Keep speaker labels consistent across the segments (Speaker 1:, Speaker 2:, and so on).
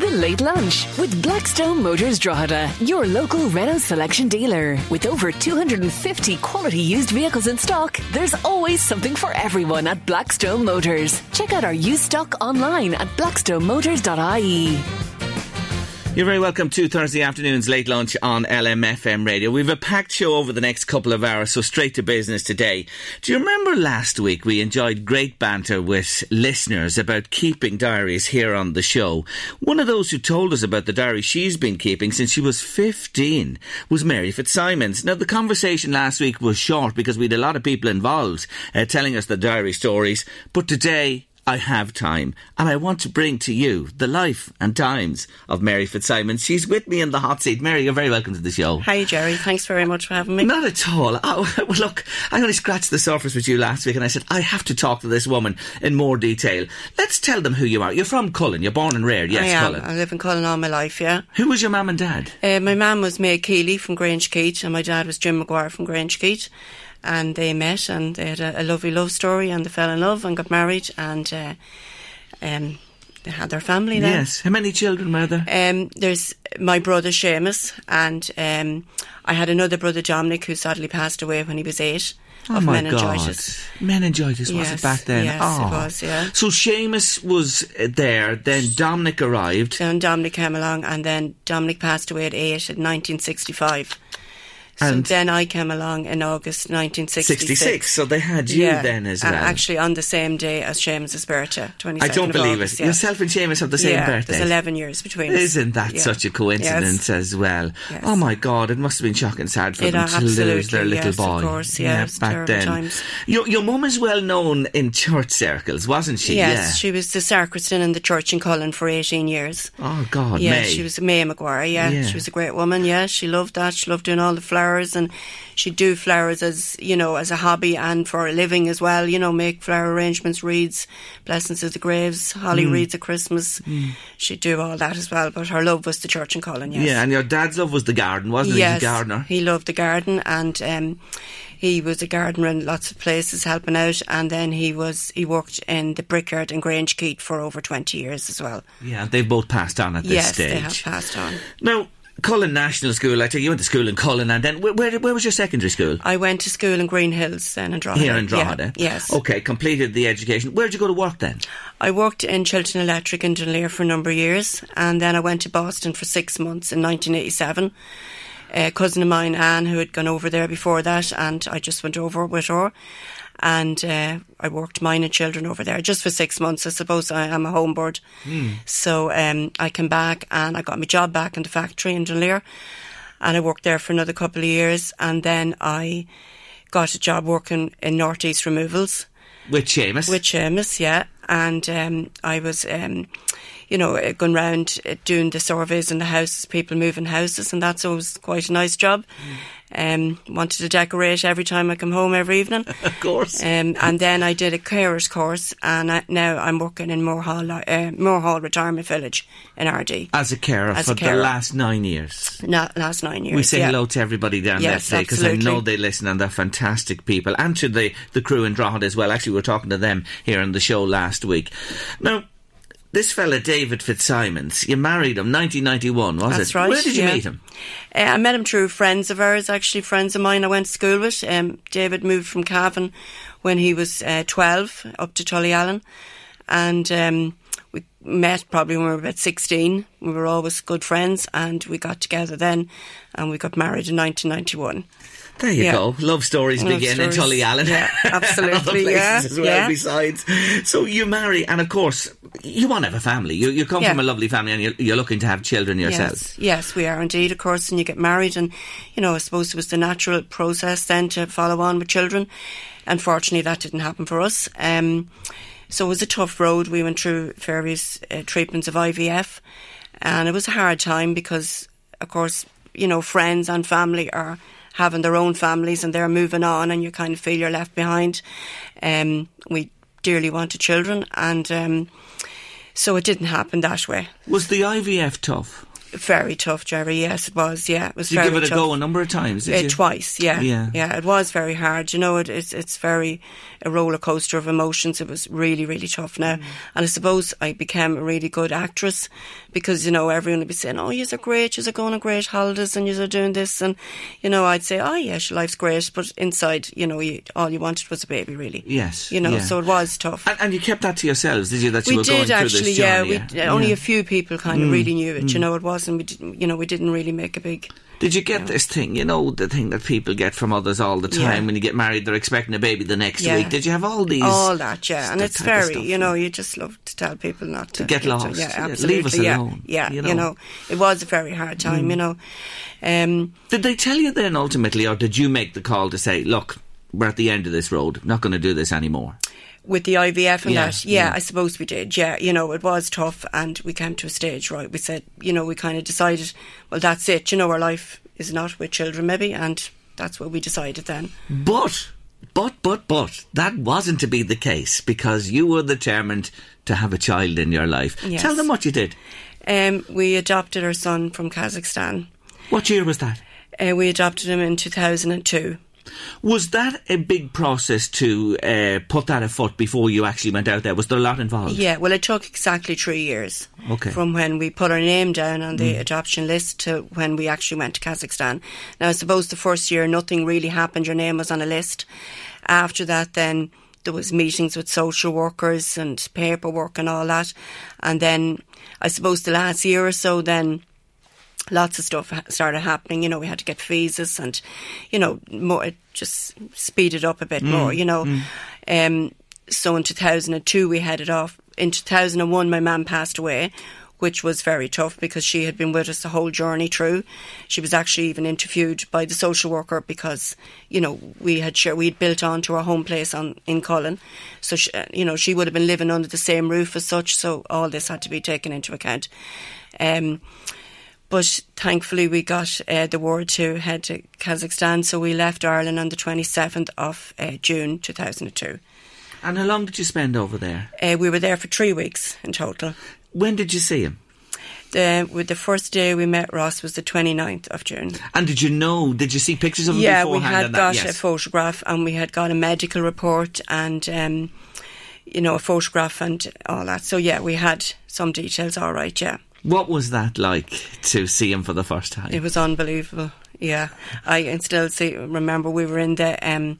Speaker 1: The Late Lunch with Blackstone Motors Drogheda, your local Renault selection dealer. With over 250 quality used vehicles in stock, there's always something for everyone at Blackstone Motors. Check out our used stock online at blackstonemotors.ie.
Speaker 2: You're very welcome to Thursday afternoon's late lunch on LMFM radio. We've a packed show over the next couple of hours, so straight to business today. Do you remember last week we enjoyed great banter with listeners about keeping diaries here on the show? One of those who told us about the diary she's been keeping since she was 15 was Mary Fitzsimons. Now, the conversation last week was short because we had a lot of people involved uh, telling us the diary stories, but today I have time, and I want to bring to you the life and times of Mary Fitzsimons. She's with me in the hot seat. Mary, you're very welcome to the show.
Speaker 3: Hi, Jerry. Thanks very much for having me.
Speaker 2: Not at all. Oh, well, look, I only scratched the surface with you last week, and I said I have to talk to this woman in more detail. Let's tell them who you are. You're from Collon. You're born and reared. Yes,
Speaker 3: I am.
Speaker 2: Collon.
Speaker 3: I live in Collon all my life. Yeah.
Speaker 2: Who was your mum and dad?
Speaker 3: Uh, my mum was May Keeley from Grange Keat, and my dad was Jim McGuire from Grange Keat. And they met, and they had a, a lovely love story, and they fell in love and got married, and. Uh, um, they had their family then.
Speaker 2: Yes. How many children were there?
Speaker 3: Um, there's my brother Seamus, and um, I had another brother Dominic who sadly passed away when he was eight.
Speaker 2: Oh
Speaker 3: of
Speaker 2: my
Speaker 3: meningitis.
Speaker 2: God. Meningitis, was
Speaker 3: Yes,
Speaker 2: it back then?
Speaker 3: yes,
Speaker 2: oh.
Speaker 3: it was, yeah.
Speaker 2: So Seamus was uh, there, then Dominic arrived.
Speaker 3: Then Dominic came along, and then Dominic passed away at eight in 1965. So
Speaker 2: And-
Speaker 3: then I came along in August 1966.
Speaker 2: 66, so they had you
Speaker 3: Yeah,
Speaker 2: then as
Speaker 3: uh,
Speaker 2: well.
Speaker 3: actually, on the same day as Seamus's birthday, 22nd
Speaker 2: I don't believe
Speaker 3: August,
Speaker 2: it.
Speaker 3: yeah.
Speaker 2: Yourself and Seamus have the same
Speaker 3: yeah,
Speaker 2: birthday.
Speaker 3: There's 11 years between us.
Speaker 2: Isn't that
Speaker 3: Yeah.
Speaker 2: such a coincidence
Speaker 3: Yes.
Speaker 2: as well?
Speaker 3: Yes.
Speaker 2: Oh my God, it must have been shocking sad for
Speaker 3: It,
Speaker 2: them to lose their little
Speaker 3: yes, of
Speaker 2: boy.
Speaker 3: course, yeah,
Speaker 2: back then.
Speaker 3: times.
Speaker 2: Your, your mum is well known in church circles, wasn't she?
Speaker 3: Yes, she was the sacristan in the church in Collon for 18 years.
Speaker 2: oh God,
Speaker 3: yeah,
Speaker 2: May.
Speaker 3: she was May McGuire. Yeah.
Speaker 2: Yeah.
Speaker 3: she was a great woman. Yeah, she loved that. She loved doing all the flowers, and she'd do flowers as you know as a hobby and for a living as well. You know, make flower arrangements, wreaths, blessings of the graves, holly
Speaker 2: Mm.
Speaker 3: wreaths at Christmas. She'd do all that as well. But her love was the church and Collon. Yes.
Speaker 2: Yeah, and your dad's love was the garden, wasn't it?
Speaker 3: yes,
Speaker 2: He's a gardener.
Speaker 3: he loved the garden and. Um, he was a gardener in lots of places helping out and then he was he worked in the brickyard in Grange Keat for over 20 years as well.
Speaker 2: Yeah, they've both passed on at this
Speaker 3: yes,
Speaker 2: stage.
Speaker 3: they have passed on.
Speaker 2: Now, Collon National School, I think you, went to school in Collon, and then where, where, where was your secondary school?
Speaker 3: I went to school in Green Hills then in Drogheda.
Speaker 2: Here in Drogheda.
Speaker 3: Yeah, yes.
Speaker 2: Okay, completed the education. Where'd you go to work then?
Speaker 3: I worked in Chilton Electric in Dunleer for a number of years and then I went to Boston for six months in 1987. A cousin of mine, Anne, who had gone over there before that, and I just went over with her. And uh, I worked mine and children over there just for six months. I suppose I am a home board. So um, I came back and I got my job back in the factory in Dunleer. And I worked there for another couple of years. And then I got a job working in Northeast Removals
Speaker 2: With Seamus?
Speaker 3: with Seamus, yeah. And um, I was, um, you know, uh, going round uh, doing the surveys in the houses, people moving houses, and that's always quite a nice job. Um, wanted to decorate every time I come home every evening.
Speaker 2: of course.
Speaker 3: Um, and then I did a carers course, and I, now I'm working in Moorhall, uh, Moore Hall Retirement Village in Ardee.
Speaker 2: As a carer
Speaker 3: As
Speaker 2: for
Speaker 3: a carer.
Speaker 2: the last nine years.
Speaker 3: Na- last nine years.
Speaker 2: We say
Speaker 3: yeah.
Speaker 2: hello to everybody down
Speaker 3: Yes,
Speaker 2: there because I know they listen and they're fantastic people, and to the, the crew in Drogheda as well. Actually, we were talking to them here on the show last week. Now, this fella, David Fitzsimons, you married him 1991, was
Speaker 3: That's
Speaker 2: it?
Speaker 3: right.
Speaker 2: Where did you
Speaker 3: yeah.
Speaker 2: meet him?
Speaker 3: Uh, I met him through friends of ours, actually, friends of mine I went to school with. Um, David moved from Cavan when he was uh, 12 up to Tullyallen. And um, we met probably when we were about 16. We were always good friends and we got together then and we got married in 1991.
Speaker 2: There you
Speaker 3: Yeah.
Speaker 2: go. Love stories
Speaker 3: Love
Speaker 2: begin in
Speaker 3: stories.
Speaker 2: Tullyallen.
Speaker 3: Yeah,
Speaker 2: and other
Speaker 3: absolutely,
Speaker 2: places
Speaker 3: yeah,
Speaker 2: as well
Speaker 3: yeah.
Speaker 2: besides. So you marry, and of course, you want to have a family. You, you come from a lovely family and you're, you're looking to have children yourself.
Speaker 3: Yes, yes, we are indeed, of course. And you get married, and you know, I suppose it was the natural process then to follow on with children. Unfortunately, that didn't happen for us. Um, so it was a tough road. We went through various uh, treatments of IVF, and it was a hard time because, of course, you know, friends and family are having their own families and they're moving on, and you kind of feel you're left behind. Um, we dearly wanted children, and um, so it didn't happen that way.
Speaker 2: Was the IVF tough?
Speaker 3: Very tough, Jerry. Yes, it was. Yeah, it was
Speaker 2: Did you give it a go a number of times? Did
Speaker 3: Uh,
Speaker 2: you?
Speaker 3: twice, yeah.
Speaker 2: Yeah.
Speaker 3: it was very hard. You know, it, it's it's very a roller coaster of emotions. It was really, really tough now.
Speaker 2: Mm.
Speaker 3: And I suppose I became a really good actress because, you know, everyone would be saying, Oh, you're great, you're going on great holidays and you're doing this and you know, I'd say, Oh yes, life's great but inside, you know, you, all you wanted was a baby really.
Speaker 2: Yes,
Speaker 3: You know,
Speaker 2: yeah.
Speaker 3: so it was tough.
Speaker 2: And, and you kept that to yourselves, did you? That you
Speaker 3: we
Speaker 2: were going
Speaker 3: did
Speaker 2: through
Speaker 3: actually,
Speaker 2: this
Speaker 3: yeah.
Speaker 2: journey?
Speaker 3: We only
Speaker 2: Yeah. Mm.
Speaker 3: a few people kind of really knew it. You know, it wasn't. We didn't. You know, we didn't really make a big.
Speaker 2: Did you get this thing, you know, the thing that people get from others all the time
Speaker 3: Yeah.
Speaker 2: when you get married, they're expecting a baby the next
Speaker 3: Yeah.
Speaker 2: week? Did you have all these?
Speaker 3: all that, yeah. And it's very,
Speaker 2: stuff?
Speaker 3: you know, you just love to tell people not to,
Speaker 2: get
Speaker 3: you know,
Speaker 2: lost.
Speaker 3: Yeah,
Speaker 2: Yeah,
Speaker 3: absolutely.
Speaker 2: leave us
Speaker 3: yeah.
Speaker 2: alone,
Speaker 3: Yeah,
Speaker 2: you
Speaker 3: you
Speaker 2: know.
Speaker 3: know. it was a very hard time, you know. Um,
Speaker 2: Did they tell you then ultimately, or did you make the call to say, look, we're at the end of this road, not going to do this anymore?
Speaker 3: With the IVF and
Speaker 2: Yeah,
Speaker 3: that, yeah,
Speaker 2: yeah.
Speaker 3: I suppose we did. Yeah, you know, it was tough, and we came to a stage, right? We said, you know, we kind of decided, well, that's it. You know, our life is not with children, maybe, and that's what we decided then.
Speaker 2: But, but, but, but, that wasn't to be the case because you were determined to have a child in your life.
Speaker 3: Yes.
Speaker 2: Tell them what you did.
Speaker 3: Um, we adopted our son from Kazakhstan.
Speaker 2: What year was that?
Speaker 3: Uh, we adopted him in 2002.
Speaker 2: Was that a big process to uh, put that afoot before you actually went out there? Was there a lot involved?
Speaker 3: Yeah, well, it took exactly three years.
Speaker 2: Okay.
Speaker 3: From when we put our name down on the adoption list to when we actually went to Kazakhstan. Now, I suppose the first year nothing really happened. Your name was on a list. After that, then there was meetings with social workers and paperwork and all that. And then I suppose the last year or so, then lots of stuff started happening. You know, we had to get visas and, you know, more, it just speeded up a bit more, you know. Um, so in 2002, we headed off. In 2001, my mum passed away, which was very tough because she had been with us the whole journey through. She was actually even interviewed by the social worker because, you know, we had share, we'd built onto our home place on in Collon. So, she, uh, you know, she would have been living under the same roof as such. So all this had to be taken into account. Um, but thankfully, we got uh, the word to head to Kazakhstan, so we left Ireland on the 27th of uh, June 2002.
Speaker 2: And how long did you spend over there?
Speaker 3: Uh, we were there for three weeks in total.
Speaker 2: When did you see him?
Speaker 3: The, with the first day we met Ross was the 29th of June.
Speaker 2: And did you know? Did you see pictures of him
Speaker 3: Yeah, we
Speaker 2: beforehand?
Speaker 3: had
Speaker 2: and that?
Speaker 3: got
Speaker 2: yes.
Speaker 3: a photograph and we had got a medical report and, um, you know, a photograph and all that. So, yeah, we had some details, all right, yeah.
Speaker 2: What was that like to see him for the first time?
Speaker 3: It was unbelievable. Yeah, I can still see. Remember, we were in the um,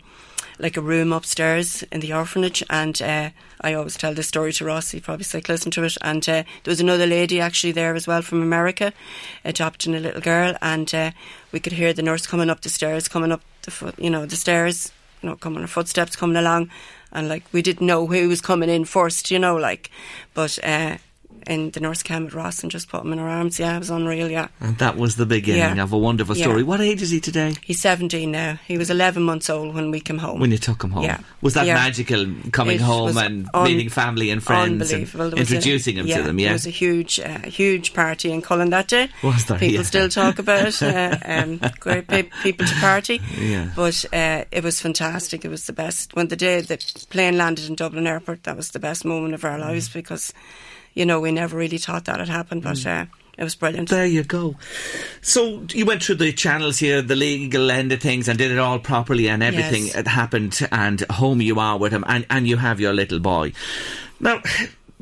Speaker 3: like a room upstairs in the orphanage, and uh, I always tell this story to Ross. He'd probably say, "Listen to it." And uh, there was another lady actually there as well from America, adopting a little girl, and uh, we could hear the nurse coming up the stairs, coming up the foot, you know, the stairs, you know, coming her footsteps coming along, and like we didn't know who was coming in first, you know, like, but. And the nurse came with Ross and just put him in her arms. Yeah, it was unreal. Yeah.
Speaker 2: and that was the beginning
Speaker 3: Yeah.
Speaker 2: of a wonderful
Speaker 3: Yeah.
Speaker 2: story. What age is he today?
Speaker 3: He's 17 now. He was 11 months old when we came home.
Speaker 2: When you took him home,
Speaker 3: Yeah.
Speaker 2: was that
Speaker 3: Yeah.
Speaker 2: magical coming
Speaker 3: It
Speaker 2: home and
Speaker 3: un-
Speaker 2: meeting family and friends and
Speaker 3: Unbelievable. A-
Speaker 2: introducing him to them? Yeah.
Speaker 3: It was a huge, uh, huge party in Collon that day.
Speaker 2: Was there?
Speaker 3: People still talk about it. Uh, um, great people to party.
Speaker 2: Yeah.
Speaker 3: But uh, it was fantastic. It was the best. When the day the plane landed in Dublin Airport, that was the best moment of our
Speaker 2: Mm.
Speaker 3: lives because, you know, we never really thought that had happened. But
Speaker 2: Mm.
Speaker 3: uh, it was brilliant.
Speaker 2: There you go. So you went through the channels here, the legal end of things, and did it all properly, and everything
Speaker 3: Yes.
Speaker 2: happened, and home you are with him, and, and you have your little boy. Now,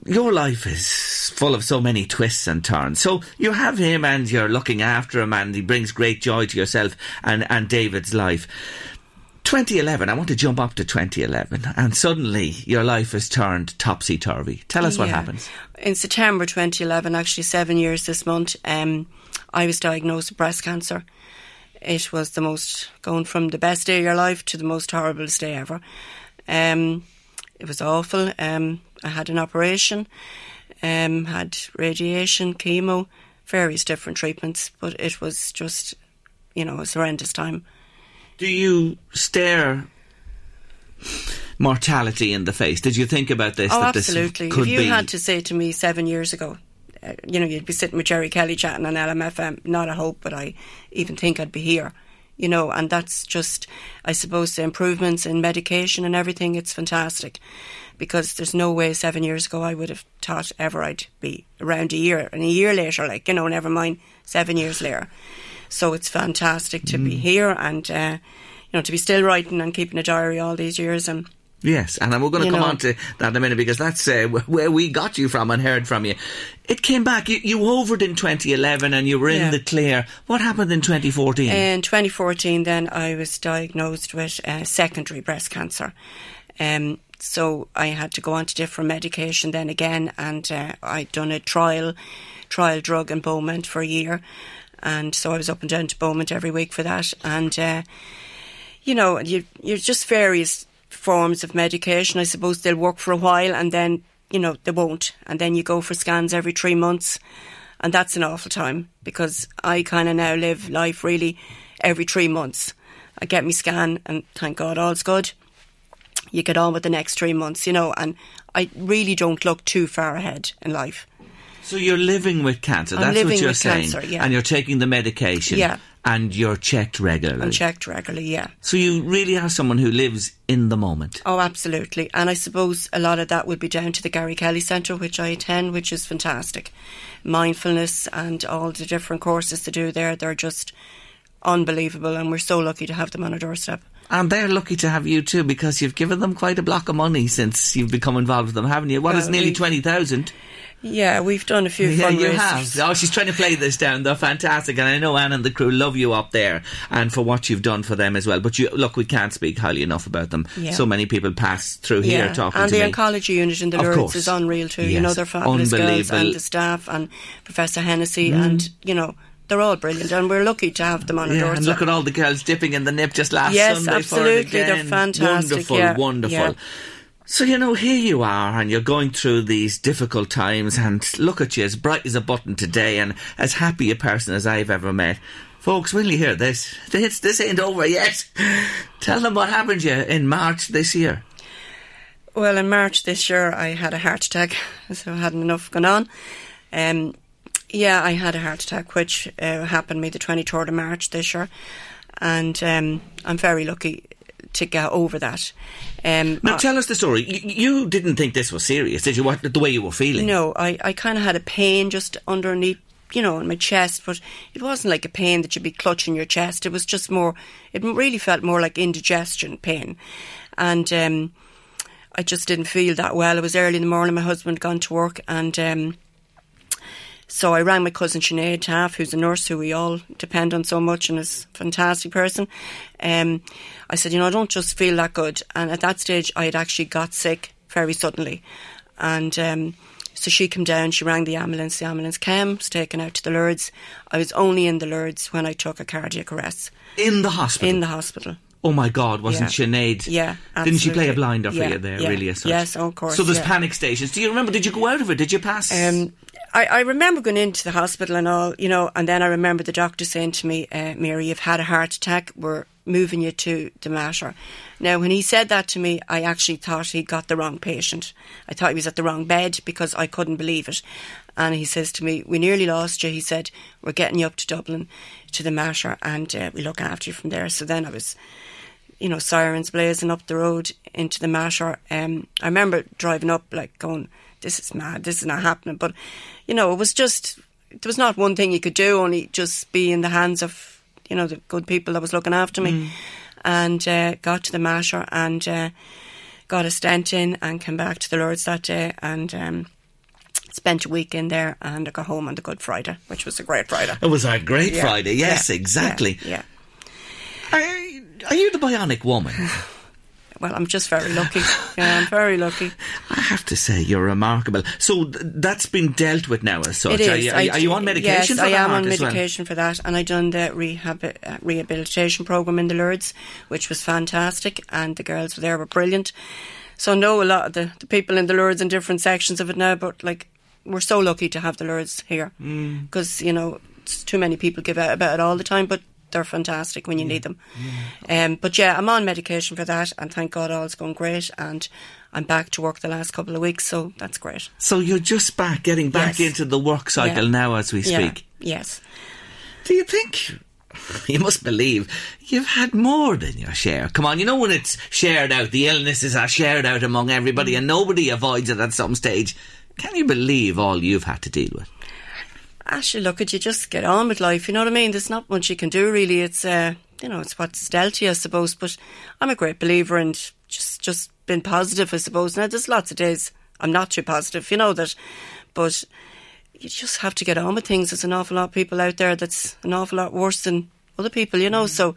Speaker 2: your life is full of so many twists and turns. So you have him and you're looking after him and he brings great joy to yourself and, and David's life. 2011, I want to jump up to 2011 and suddenly your life has turned topsy turvy. Tell us what happens.
Speaker 3: In September 2011, actually seven years this month, um, I was diagnosed with breast cancer. It was the most, going from the best day of your life to the most horriblest day ever. Um, it was awful. Um, I had an operation, um, had radiation, chemo, various different treatments, but it was just, you know, a horrendous time.
Speaker 2: Do you stare mortality in the face? Did you think about this?
Speaker 3: Oh,
Speaker 2: that
Speaker 3: absolutely.
Speaker 2: This
Speaker 3: if you
Speaker 2: be
Speaker 3: had to say to me seven years ago, uh, you know, you'd be sitting with Jerry Kelly chatting on LMFM. Not a hope, but I even think I'd be here. You know, and that's just, I suppose, the improvements in medication and everything. It's fantastic, because there's no way seven years ago I would have thought ever I'd be around a year, and a year later, like you know, never mind seven years later. So it's fantastic to be here and uh, you know to be still writing and keeping a diary all these years and.
Speaker 2: Yes, and we're going to come
Speaker 3: know.
Speaker 2: on to that in a minute because that's uh, where we got you from and heard from you. It came back. You, you hovered in 2011 and you were in
Speaker 3: Yeah.
Speaker 2: the clear. What happened in 2014?
Speaker 3: In 2014, then I was diagnosed with uh, secondary breast cancer. Um, so I had to go on to different medication then again, and uh, I'd done a trial, trial drug in Beaumont for a year, and so I was up and down to Beaumont every week for that. And uh, you know, you you're just various forms of medication. I suppose they'll work for a while, and then you know they won't, and then you go for scans every three months, and that's an awful time because I kind of now live life really every three months. I get me scan, and thank God all's good. You get on with the next three months, you know, and I really don't look too far ahead in life.
Speaker 2: So you're living with cancer.
Speaker 3: I'm
Speaker 2: that's what you're
Speaker 3: with
Speaker 2: saying.
Speaker 3: cancer, yeah.
Speaker 2: And you're taking the medication.
Speaker 3: Yeah.
Speaker 2: And you're checked regularly.
Speaker 3: I'm checked regularly, yeah.
Speaker 2: So you really are someone who lives in the moment.
Speaker 3: Oh, absolutely. And I suppose a lot of that would be down to the Gary Kelly Centre, which I attend, which is fantastic. Mindfulness and all the different courses to do there, they're just unbelievable. And we're so lucky to have them on our doorstep.
Speaker 2: And they're lucky to have you too because you've given them quite a block of money since you've become involved with them, haven't you? What is
Speaker 3: Well,
Speaker 2: nearly
Speaker 3: we-
Speaker 2: 20,000?
Speaker 3: Yeah, we've done a few
Speaker 2: Yeah, you have. Oh, she's trying to play this down. They're fantastic, and I know Anne and the crew love you up there, and for what you've done for them as well. But you look, we can't speak highly enough about them.
Speaker 3: Yeah.
Speaker 2: So many people pass through here talking
Speaker 3: Yeah,
Speaker 2: and
Speaker 3: the
Speaker 2: me.
Speaker 3: oncology unit in the
Speaker 2: Of
Speaker 3: is unreal too. You know, they're fabulous girls and the staff and Professor Hennessy mm-hmm. and, you know, they're all brilliant and we're lucky to have them on our
Speaker 2: yeah,
Speaker 3: doorstep.
Speaker 2: and look at all the girls dipping in the nip just last
Speaker 3: Yes,
Speaker 2: Sunday. for it
Speaker 3: absolutely. They're fantastic,
Speaker 2: Wonderful,
Speaker 3: yeah,
Speaker 2: wonderful.
Speaker 3: yeah.
Speaker 2: So, you know, here you are, and you're going through these difficult times, and look at you, as bright as a button today, and as happy a person as I've ever met. Folks, when you hear this, this, this ain't over yet. Tell them what happened to you in March this year.
Speaker 3: Well, in March this year, I had a heart attack, so I hadn't enough going on. Um, yeah, I had a heart attack, which uh, happened me the 23rd of March this year, and um, I'm very lucky to get over that. Um,
Speaker 2: Now,
Speaker 3: I-
Speaker 2: tell us the story. You, you didn't think this was serious, did you? What, the way you were feeling?
Speaker 3: No, I, I kind of had a pain just underneath, you know, in my chest, but it wasn't like a pain that you'd be clutching your chest. It was just more, it really felt more like indigestion pain. And um, I just didn't feel that well. It was early in the morning, my husband had gone to work, and um, so I rang my cousin Sinead Taff, who's a nurse who we all depend on so much and is a fantastic person. Um, I said, you know, I don't just feel that good. And at that stage, I had actually got sick very suddenly. And um, so she came down, she rang the ambulance, the ambulance came, was taken out to the Lourdes. I was only in the Lourdes when I took a cardiac arrest
Speaker 2: In the hospital?
Speaker 3: in the hospital.
Speaker 2: Oh my God, wasn't
Speaker 3: Yeah.
Speaker 2: Sinead?
Speaker 3: Yeah,
Speaker 2: Didn't she play a
Speaker 3: absolutely.
Speaker 2: blinder for
Speaker 3: Yeah,
Speaker 2: you there,
Speaker 3: yeah.
Speaker 2: really, as such?
Speaker 3: Yes, of course,
Speaker 2: So there's
Speaker 3: yeah.
Speaker 2: panic stations. Do you remember, did you go out of it? Did you pass?
Speaker 3: Um, I, I remember going into the hospital and all, you know, and then I remember the doctor saying to me, uh, Mary, you've had a heart attack. We're moving you to the Mater. Now, when he said that to me, I actually thought he got the wrong patient. I thought he was at the wrong bed because I couldn't believe it. And he says to me, We nearly lost you. He said, We're getting you up to Dublin to the Mater and uh, we look after you from there. So then I was you know, sirens blazing up the road into the Mater. Um, I remember driving up, like going, "This is mad. This is not happening." But you know, it was just there was not one thing you could do. Only just be in the hands of you know the good people that was looking after me, and uh, got to the Mater and uh, got a stent in and came back to the Lourdes that day and. Um, spent a week in there, and I got home on the Good Friday, which was a great Friday.
Speaker 2: It was a great
Speaker 3: Yeah,
Speaker 2: Friday. Yes,
Speaker 3: yeah,
Speaker 2: exactly.
Speaker 3: Yeah.
Speaker 2: Are, are you the bionic woman?
Speaker 3: Well, I'm just very lucky. Yeah, I'm very lucky.
Speaker 2: I have to say, you're remarkable. So th- that's been dealt with now as such.
Speaker 3: It is.
Speaker 2: Are, you, are,
Speaker 3: I
Speaker 2: are you on medication
Speaker 3: yes, I am on
Speaker 2: as well?
Speaker 3: medication for that, and I done the rehab uh, rehabilitation program in the Lourdes, which was fantastic, and the girls there were brilliant. So I know a lot of the, the people in the Lourdes in different sections of it now, but like we're so lucky to have the Lourdes here
Speaker 2: Mm.
Speaker 3: because you know it's too many people give out about it all the time, but they're fantastic when you need them. Um, but yeah, I'm on medication for that, and thank God all's going great, and I'm back to work the last couple of weeks, so that's great.
Speaker 2: So you're just back, getting back
Speaker 3: Yes.
Speaker 2: into the work cycle
Speaker 3: Yeah.
Speaker 2: now as we
Speaker 3: Yeah.
Speaker 2: speak.
Speaker 3: Yes.
Speaker 2: Do you think? You must believe you've had more than your share. Come on, you know when it's shared out, the illnesses are shared out among everybody and nobody avoids it at some stage. Can you believe all you've had to deal with?
Speaker 3: Actually, look at you. Just get on with life. You know what I mean? There's not much you can do really. It's uh, you know, it's what's dealt to you, I suppose. But I'm a great believer in just just being positive, I suppose. Now there's lots of days I'm not too positive, you know that, but you just have to get on with things. There's an awful lot of people out there that's an awful lot worse than other people, you know. So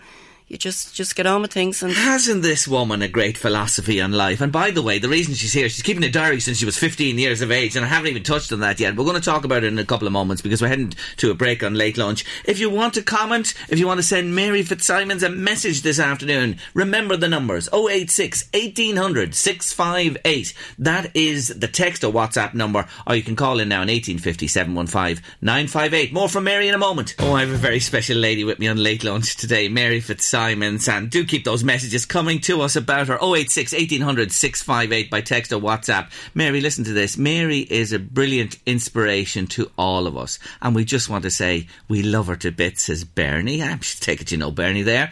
Speaker 3: you just just get on with things and.
Speaker 2: Hasn't this woman a great philosophy on life? And by the way, the reason she's here, she's keeping a diary since she was 15 years of age, and I haven't even touched on that yet. We're going to talk about it in a couple of moments because we're heading to a break on late lunch. If you want to comment, if you want to send Mary Fitzsimons a message this afternoon, remember the numbers 086 1800 658. That is the text or WhatsApp number, or you can call in now on 1850 715 958. More from Mary in a moment. Oh, I have a very special lady with me on late lunch today, Mary Fitzsimons, and do keep those messages coming to us about her 086 1800 658 by text or WhatsApp. Mary, listen to this. Mary is a brilliant inspiration to all of us, and we just want to say we love her to bits, says Bernie. I'm take it you know Bernie there.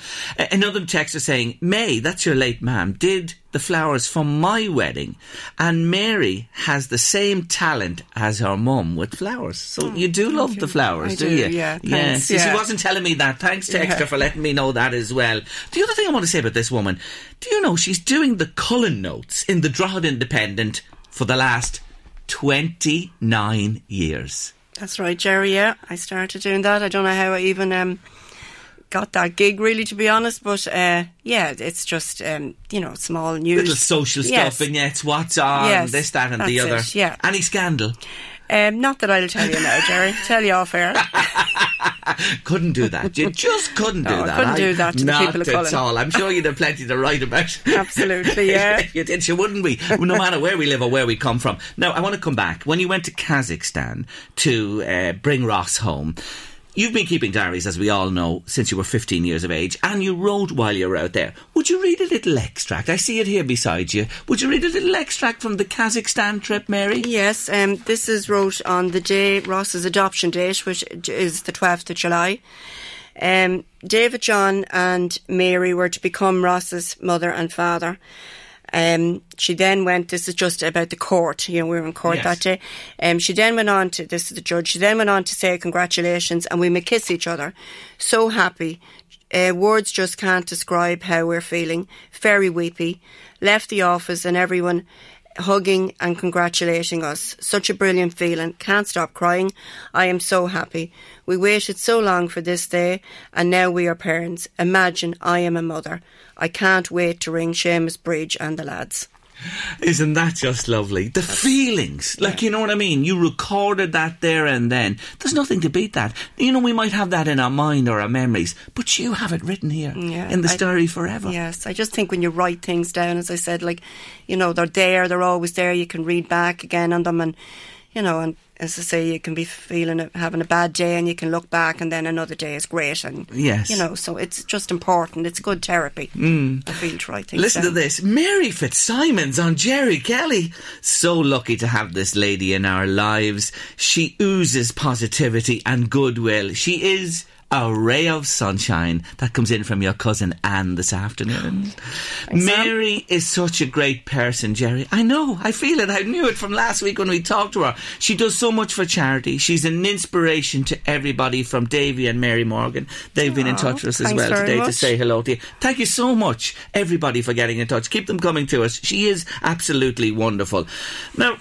Speaker 2: Another texter saying, May, that's your late ma'am, did the flowers for my wedding, and Mary has the same talent as her mum with flowers. So you do love the flowers, do,
Speaker 3: do,
Speaker 2: you?
Speaker 3: yeah, thanks,
Speaker 2: See, She wasn't telling me that. Thanks, Texter,
Speaker 3: Yeah.
Speaker 2: for letting me know that as well. The other thing I want to say about this woman, do you know she's doing the Collon notes in the Drogheda Independent for the last 29 years?
Speaker 3: That's right, Jerry. Yeah, I started doing that. I don't know how I even um, got that gig, really, to be honest. But uh, yeah, it's just um, you know small news,
Speaker 2: Little social stuff,
Speaker 3: Yes.
Speaker 2: vignettes, what's on,
Speaker 3: Yes,
Speaker 2: this, that, and the other.
Speaker 3: it, yeah.
Speaker 2: Any scandal?
Speaker 3: Um, not that I'll tell you now, Jerry. tell you off air.
Speaker 2: Couldn't do that. You just couldn't do
Speaker 3: No, I
Speaker 2: that.
Speaker 3: couldn't do that to the
Speaker 2: Not
Speaker 3: people of
Speaker 2: at
Speaker 3: Collon.
Speaker 2: all. I'm sure you'd have plenty to write about.
Speaker 3: Absolutely, yeah.
Speaker 2: you did, you wouldn't we? No matter where we live or where we come from. Now, I want to come back. When you went to Kazakhstan to uh, bring Ross home, You've been keeping diaries, as we all know, since you were 15 years of age, and you wrote while you were out there. Would you read a little extract? I see it here beside you. Would you read a little extract from the Kazakhstan trip, Mary?
Speaker 3: Yes, um, this is wrote on the day Ross's adoption date, which is the 12th of July. Um, David, John, and Mary were to become Ross's mother and father. Um, she then went, this is just about the court, you know, we were in court
Speaker 2: Yes.
Speaker 3: that day. Um, she then went on to, this is the judge, she then went on to say congratulations and we may kiss each other. So happy. Uh, words just can't describe how we're feeling. Very weepy. Left the office and everyone hugging and congratulating us. Such a brilliant feeling. Can't stop crying. I am so happy. We waited so long for this day and now we are parents. Imagine I am a mother. I can't wait to ring Seamus Bridge and the lads.
Speaker 2: Isn't that just lovely? The feelings. Like, you know what I mean? You recorded that there and then. There's nothing to beat that. You know, we might have that in our mind or our memories, but you have it written here
Speaker 3: Yeah,
Speaker 2: in the
Speaker 3: I-
Speaker 2: story forever.
Speaker 3: Yes, I just think when you write things down, as I said, like, you know, they're there, they're always there, you can read back again on them, and, you know, and as I say, you can be feeling, having a bad day, and you can look back, and then another day is great, and,
Speaker 2: Yes.
Speaker 3: you know, so it's just important. It's good therapy. Mm. I feel things
Speaker 2: Listen to this. Mary Fitzsimons on Jerry Kelly. So lucky to have this lady in our lives. She oozes positivity and goodwill. She is a ray of sunshine that comes in from your cousin Anne this afternoon.
Speaker 3: Sam.
Speaker 2: Mary is such a great person, Jerry. I know, I feel it. I knew it from last week when we talked to her. She does so much for charity. She's an inspiration to everybody from Davy and Mary Morgan. They've been in touch with us as well today to say hello to you. Thank you so much, everybody, for getting in touch. Keep them coming to us. She is absolutely wonderful. Now,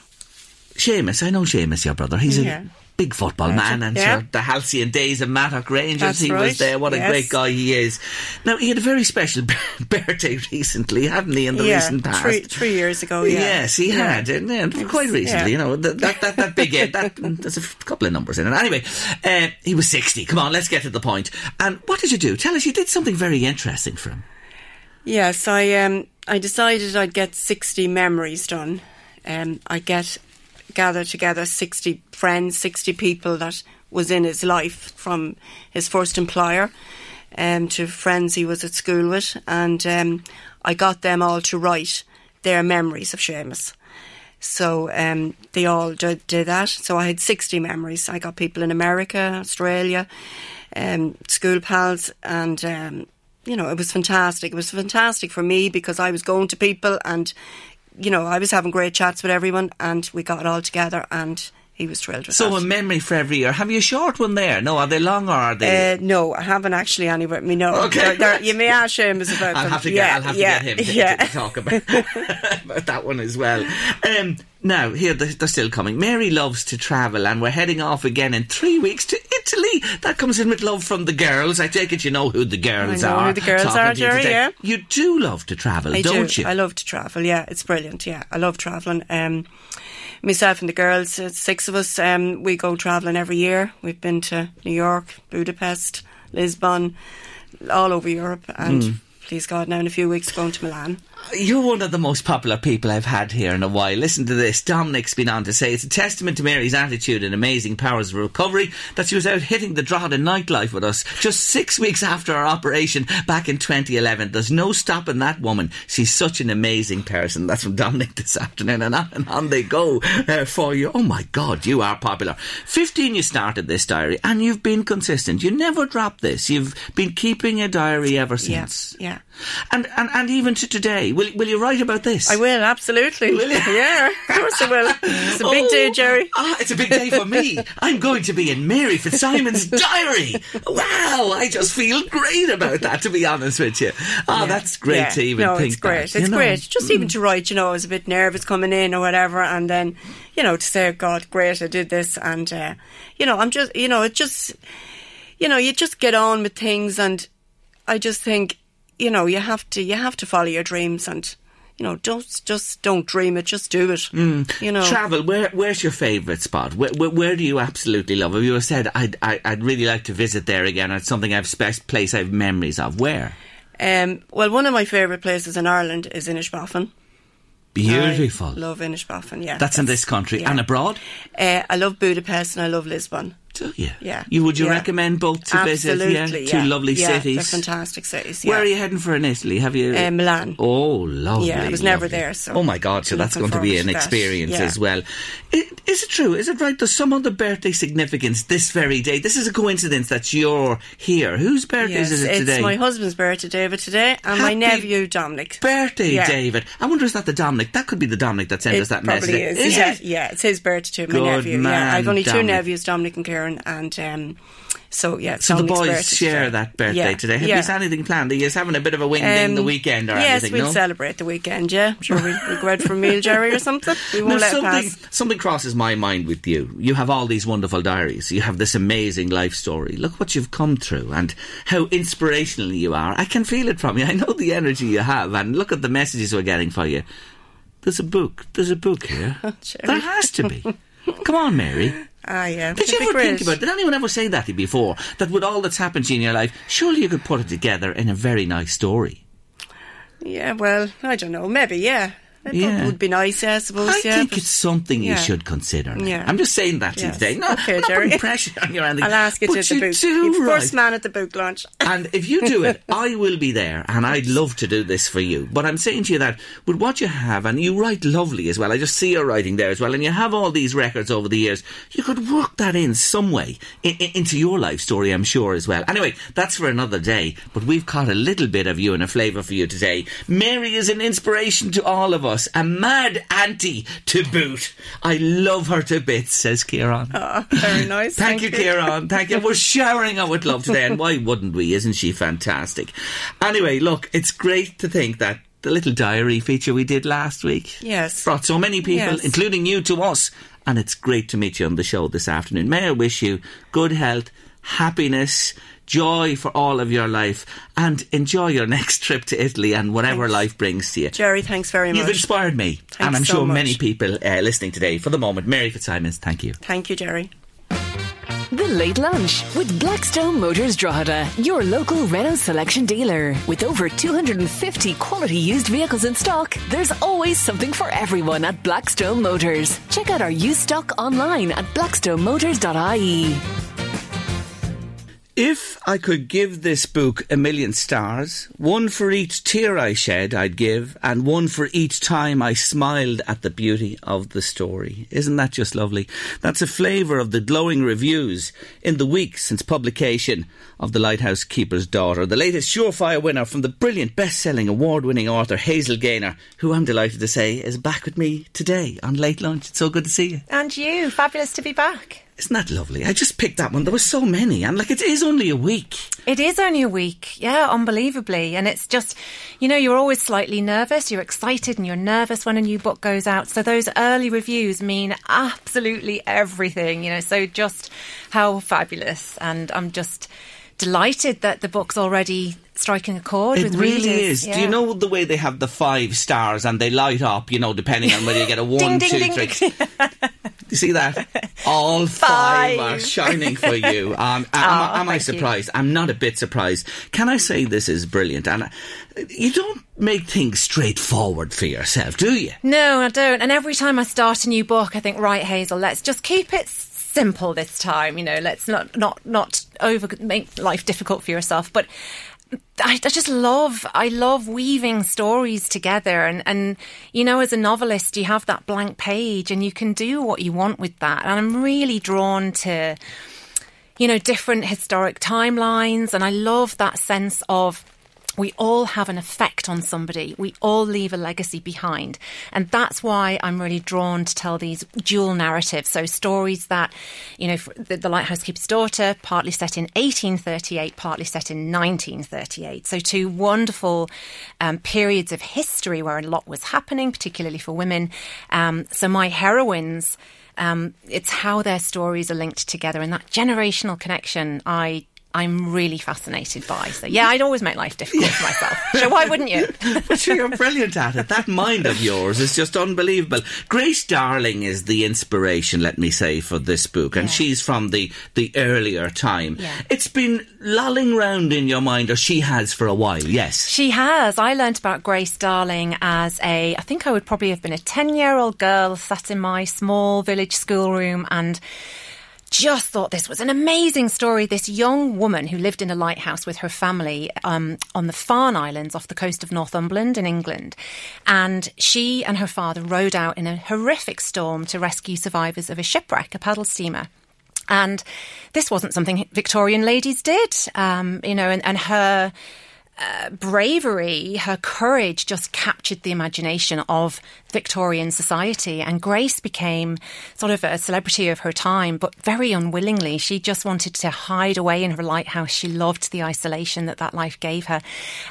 Speaker 2: Seamus, I know Seamus, your brother. He's
Speaker 3: Yeah.
Speaker 2: a big football man, and
Speaker 3: Yeah.
Speaker 2: the halcyon days of Mattock Rangers,
Speaker 3: That's
Speaker 2: he was there. What a great guy he is. Now, he had a very special birthday recently, hadn't he, in the
Speaker 3: yeah,
Speaker 2: recent past?
Speaker 3: three, three years ago. Yeah.
Speaker 2: Yes, he
Speaker 3: Yeah.
Speaker 2: had, and, and quite recently. You know that that that, that big end. That there's a couple of numbers in it. Anyway, uh, he was sixty. Come on, let's get to the point. And what did you do? Tell us. You did something very interesting for him.
Speaker 3: Yes, I um I decided I'd get sixty memories done. Um, I get gather together sixty friends, sixty people that was in his life from his first employer, um, to friends he was at school with, and um, I got them all to write their memories of Seamus. So um, they all did, did that. So I had 60 memories. I got people in America, Australia, um, school pals, and um, you know, it was fantastic. It was fantastic for me because I was going to people and, you know, I was having great chats with everyone and we got it all together and he was thrilled with
Speaker 2: So
Speaker 3: that.
Speaker 2: a memory for every year. Have you a short one there? No, are they long or are they?
Speaker 3: Uh, no, I haven't actually any with me. No,
Speaker 2: Okay,
Speaker 3: They're- they're- you may ask Seamus about
Speaker 2: I'll
Speaker 3: them.
Speaker 2: have to get,
Speaker 3: yeah,
Speaker 2: I'll have to get him to, to-
Speaker 3: yeah.
Speaker 2: to talk about, about that one as well. Um, now, here they're, they're still coming. Mary loves to travel, and we're heading off again in three weeks to Italy. That comes in with love from the girls. I take it you know who the girls
Speaker 3: I know
Speaker 2: are.
Speaker 3: who the girls are,
Speaker 2: you
Speaker 3: Jerry,
Speaker 2: today.
Speaker 3: yeah.
Speaker 2: You do love to travel,
Speaker 3: I
Speaker 2: don't
Speaker 3: do.
Speaker 2: you?
Speaker 3: I love to travel. Yeah, it's brilliant. Yeah, I love traveling. Um, myself and the girls, uh, six of us, um, we go traveling every year. We've been to New York, Budapest, Lisbon, all over Europe, and
Speaker 2: Hmm.
Speaker 3: please God, now in a few weeks going to Milan.
Speaker 2: You're one of the most popular people I've had here in a while. Listen to this. Dominic's been on to say it's a testament to Mary's attitude and amazing powers of recovery that she was out hitting the Drogheda nightlife with us just six weeks after our operation back in 2011. There's no stopping that woman. She's such an amazing person. That's from Dominic this afternoon. And on, and on they go uh, for you. Oh my God, you are popular. 15 you started this diary and you've been consistent. You never dropped this. You've been keeping a diary ever since.
Speaker 3: Yeah, yeah.
Speaker 2: And, and, and even to today, will, will you write about this?
Speaker 3: I will, absolutely.
Speaker 2: Will you?
Speaker 3: Yeah, of course I will. It's a big
Speaker 2: Oh,
Speaker 3: day, Jerry.
Speaker 2: Ah, it's a big day for me. I'm going to be in Mary Fitzsimon's diary. Wow, I just feel great about that, to be honest with you. Ah, that's great
Speaker 3: Yeah.
Speaker 2: to even
Speaker 3: no,
Speaker 2: think
Speaker 3: it's great.
Speaker 2: that,
Speaker 3: it's
Speaker 2: know.
Speaker 3: great. Just even to write, you know, I was a bit nervous coming in or whatever, and then, you know, to say, God, great, I did this, and, uh, you know, I'm just, you know, it just, you know, you just get on with things, and I just think, you know, you have to, you have to follow your dreams, and, you know, don't just don't dream it, just do it.
Speaker 2: Mm.
Speaker 3: You know,
Speaker 2: Travel. Where, where's your favourite spot? Where, where, where do you absolutely love? Have you said I'd, I, I'd really like to visit there again? It's something I've spe- place I've memories of. Where?
Speaker 3: um, well, one of my favourite places in Ireland is Inishbofin.
Speaker 2: Beautiful.
Speaker 3: I love Inishbofin. Yeah,
Speaker 2: That's in this country
Speaker 3: yeah.
Speaker 2: and abroad.
Speaker 3: Uh, I love Budapest and I love Lisbon.
Speaker 2: Do you?
Speaker 3: Yeah.
Speaker 2: You would you
Speaker 3: yeah.
Speaker 2: recommend both to
Speaker 3: Absolutely,
Speaker 2: visit? Yeah, two
Speaker 3: yeah.
Speaker 2: lovely
Speaker 3: yeah,
Speaker 2: cities.
Speaker 3: They're fantastic cities.
Speaker 2: Where are you heading for in Italy? Have you?
Speaker 3: Uh, Milan.
Speaker 2: Oh, lovely.
Speaker 3: Yeah, I was never
Speaker 2: lovely.
Speaker 3: there, so
Speaker 2: oh my God! So that's going to be an experience as well. I- Is it true? Is it right? There's some other birthday significance this very day. This is a coincidence that you're here. Whose birthday
Speaker 3: Yes,
Speaker 2: is it today?
Speaker 3: it's my husband's birthday, David, today, and my nephew, Dominic.
Speaker 2: birthday. David. I wonder is that the Dominic? That could be the Dominic that sent
Speaker 3: It
Speaker 2: us that
Speaker 3: probably
Speaker 2: message.
Speaker 3: is. yeah,
Speaker 2: it?
Speaker 3: yeah, it's his birthday too. My
Speaker 2: Good
Speaker 3: nephew.
Speaker 2: man,
Speaker 3: yeah, I've only two nephews, Dominic and And um, so yeah.
Speaker 2: So the boys share
Speaker 3: today.
Speaker 2: that birthday
Speaker 3: yeah.
Speaker 2: today. Have
Speaker 3: yeah.
Speaker 2: you anything planned? Are you having a bit of a wing ding the
Speaker 3: Um,
Speaker 2: weekend or
Speaker 3: yes,
Speaker 2: anything?
Speaker 3: we'll
Speaker 2: no?
Speaker 3: celebrate the weekend. Yeah, sure. We'll, we'll go out for a meal, Jerry, or something. We won't
Speaker 2: Now,
Speaker 3: let
Speaker 2: something,
Speaker 3: pass.
Speaker 2: something crosses my mind with you. You have all these wonderful diaries. You have this amazing life story. Look what you've come through and how inspirational you are. I can feel it from you. I know the energy you have, and look at the messages we're getting for you. There's a book. There's a book here.
Speaker 3: Jerry.
Speaker 2: there has to be. Come on, Mary.
Speaker 3: Ah, yeah.
Speaker 2: Did you ever think about? Did anyone ever say that to you before? That with all that's happened to you in your life, surely you could put it together in a very nice story.
Speaker 3: Yeah, well, I don't know. Maybe, yeah. It
Speaker 2: Yeah.
Speaker 3: would be nice, yeah, I suppose.
Speaker 2: I
Speaker 3: yeah,
Speaker 2: think it's something you should consider. now.
Speaker 3: Yeah.
Speaker 2: I'm just saying that to you
Speaker 3: Yes.
Speaker 2: today. No,
Speaker 3: Okay, Jerry.
Speaker 2: pressure on you or anything.
Speaker 3: I'll ask you
Speaker 2: but
Speaker 3: to the
Speaker 2: you
Speaker 3: book.
Speaker 2: do
Speaker 3: the
Speaker 2: right.
Speaker 3: first man at the book launch.
Speaker 2: And if you do it, I will be there, and I'd love to do this for you. But I'm saying to you that with what you have, and you write lovely as well. I just see your writing there as well, and you have all these records over the years. You could work that in some way in, in- into your life story, I'm sure as well. Anyway, that's for another day. But we've caught a little bit of you and a flavour for you today. Mary is an inspiration to all of us, a mad auntie to boot. I love her to bits, says Kieran.
Speaker 3: Oh, ah, very nice.
Speaker 2: Thank, you, Kieran. Thank you. We're showering her with love today, and why wouldn't we? Isn't she fantastic? Anyway, look, it's great to think that the little diary feature we did last week
Speaker 3: Yes.
Speaker 2: brought so many people,
Speaker 3: Yes.
Speaker 2: including you, to us. and it's great to meet you on the show this afternoon. May I wish you good health, happiness, joy for all of your life, and enjoy your next trip to Italy and whatever
Speaker 3: Thanks.
Speaker 2: life brings to you.
Speaker 3: Jerry, thanks very much.
Speaker 2: You've inspired me,
Speaker 3: Thanks
Speaker 2: and I'm
Speaker 3: so
Speaker 2: sure
Speaker 3: much.
Speaker 2: many people uh, listening today. For the moment, Mary Fitzsimons, thank you.
Speaker 3: Thank you, Jerry.
Speaker 1: The Late Lunch with Blackstone Motors Drogheda, your local Renault selection dealer. With over 250 quality used vehicles in stock, there's always something for everyone at Blackstone Motors. Check out our used stock online at blackstonemotors.ie.
Speaker 2: If I could give this book a million stars, one for each tear I shed, I'd give, and one for each time I smiled at the beauty of the story. Isn't that just lovely? That's a flavour of the glowing reviews in the week since publication of The Lighthouse Keeper's Daughter, the latest surefire winner from the brilliant best-selling award-winning author Hazel Gaynor, who I'm delighted to say is back with me today on Late Lunch. It's so good to see you.
Speaker 4: And you, fabulous to be back.
Speaker 2: Isn't that lovely? I just picked that one. There were so many, and like it is only a week.
Speaker 4: It is only a week, yeah, unbelievably. And it's just, you know, you're always slightly nervous, you're excited and you're nervous when a new book goes out. So those early reviews mean absolutely everything, you know, so just how fabulous. And I'm just delighted that the book's already striking a chord with It
Speaker 2: really
Speaker 4: readers.
Speaker 2: is. Do you know the way they have the five stars and they light up, you know, depending on whether you get a one,
Speaker 4: ding,
Speaker 2: two,
Speaker 4: ding,
Speaker 2: three. you see that? All five, are shining for you. Um, am,
Speaker 4: Oh,
Speaker 2: am I
Speaker 4: thank you.
Speaker 2: surprised? I'm not a bit surprised. Can I say this is brilliant? And uh, you don't make things straightforward for yourself, do you?
Speaker 4: No, I don't. And every time I start a new book, I think, right, Hazel, let's just keep it simple this time. You know, let's not not not over make life difficult for yourself. But I, I just love I love weaving stories together, and and you know, as a novelist, you have that blank page, and you can do what you want with that. And I'm really drawn to you know, different historic timelines. And I love that sense of we all have an effect on somebody. We all leave a legacy behind. And that's why I'm really drawn to tell these dual narratives. So stories that, you know, the, Lighthouse Keeper's Daughter, partly set in 1838, partly set in 1938. So two wonderful um, periods of history where a lot was happening, particularly for women. Um, so my heroines, um, it's how their stories are linked together and that generational connection. I I'm really fascinated by. So yeah, I'd always make life difficult for myself. So why wouldn't you?
Speaker 2: But you're brilliant at it. That mind of yours is just unbelievable. Grace Darling is the inspiration, let me say, for this book, and
Speaker 4: Yeah.
Speaker 2: she's from the, the earlier time.
Speaker 4: Yeah.
Speaker 2: It's been lolling round in your mind, or she has for a while, yes.
Speaker 4: She has. I learnt about Grace Darling as a, I think I would probably have been a 10 year old girl sat in my small village schoolroom and just thought this was an amazing story. This young woman who lived in a lighthouse with her family um, on the Farne Islands off the coast of Northumberland in England. And she and her father rowed out in a horrific storm to rescue survivors of a shipwreck, a paddle steamer. And this wasn't something Victorian ladies did, um, you know, and, and her bravery, her courage just captured the imagination of Victorian society. And Grace became sort of a celebrity of her time, but very unwillingly. She just wanted to hide away in her lighthouse. She loved the isolation that that life gave her.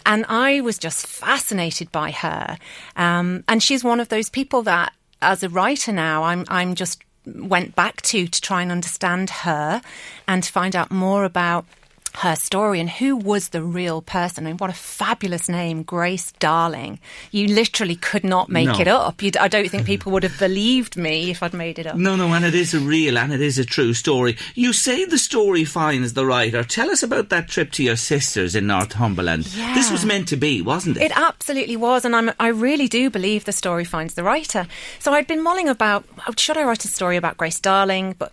Speaker 4: And I was just fascinated by her. Um, and she's one of those people that, as a writer now, I'm, I'm just went back to to try and understand her and to find out more about her story and who was the real person. I mean, what a fabulous name, Grace Darling. You literally could not make
Speaker 2: No.
Speaker 4: it up. You'd, I don't think people would have believed me if I'd made it up.
Speaker 2: No, no, and it is a real and it is a true story. You say the story finds the writer. Tell us about that trip to your sisters in Northumberland.
Speaker 4: Yeah.
Speaker 2: This was meant to be, wasn't it?
Speaker 4: It absolutely was, and I'm, I really do believe the story finds the writer. So I'd been mulling about oh, should I write a story about Grace Darling, but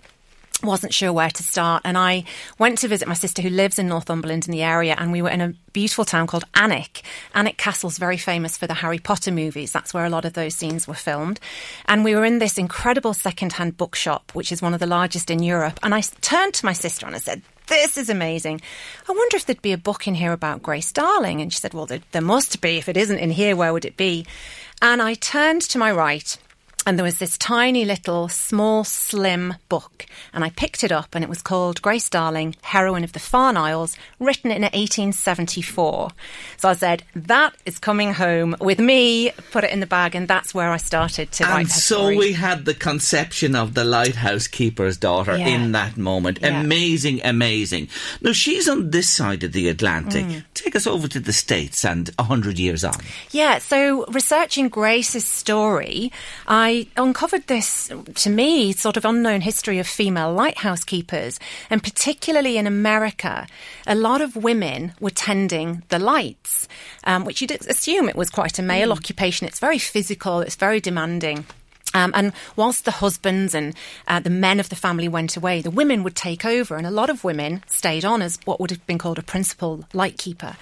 Speaker 4: wasn't sure where to start. And I went to visit my sister who lives in Northumberland in the area, and we were in a beautiful town called Alnwick. Alnwick Castle's very famous for the Harry Potter movies. That's where a lot of those scenes were filmed. And we were in this incredible second-hand bookshop, which is one of the largest in Europe. And I turned to my sister and I said, this is amazing. I wonder if there'd be a book in here about Grace Darling. And she said, Well, there, there must be. If it isn't in here, where would it be? And I turned to my right and there was this tiny little small slim book and I picked it up and it was called Grace Darling, Heroine of the Farne Isles, written in 1874. So I said, that is coming home with me, put it in the bag and that's where I started to write
Speaker 2: And so
Speaker 4: story.
Speaker 2: we had the conception of the lighthouse keeper's daughter
Speaker 4: Yeah.
Speaker 2: in that moment.
Speaker 4: Yeah.
Speaker 2: Amazing, amazing. Now she's on this side of the Atlantic.
Speaker 4: Mm.
Speaker 2: Take us over to the States and a hundred years on.
Speaker 4: Yeah, so researching Grace's story, I uncovered this, to me, sort of unknown history of female lighthouse keepers. And particularly in America, a lot of women were tending the lights, um, which you'd assume it was quite a male occupation. It's very physical, it's very demanding. Um, and whilst the husbands and uh, the men of the family went away, the women would take over, and a lot of women stayed on as what would have been called a principal lightkeeper.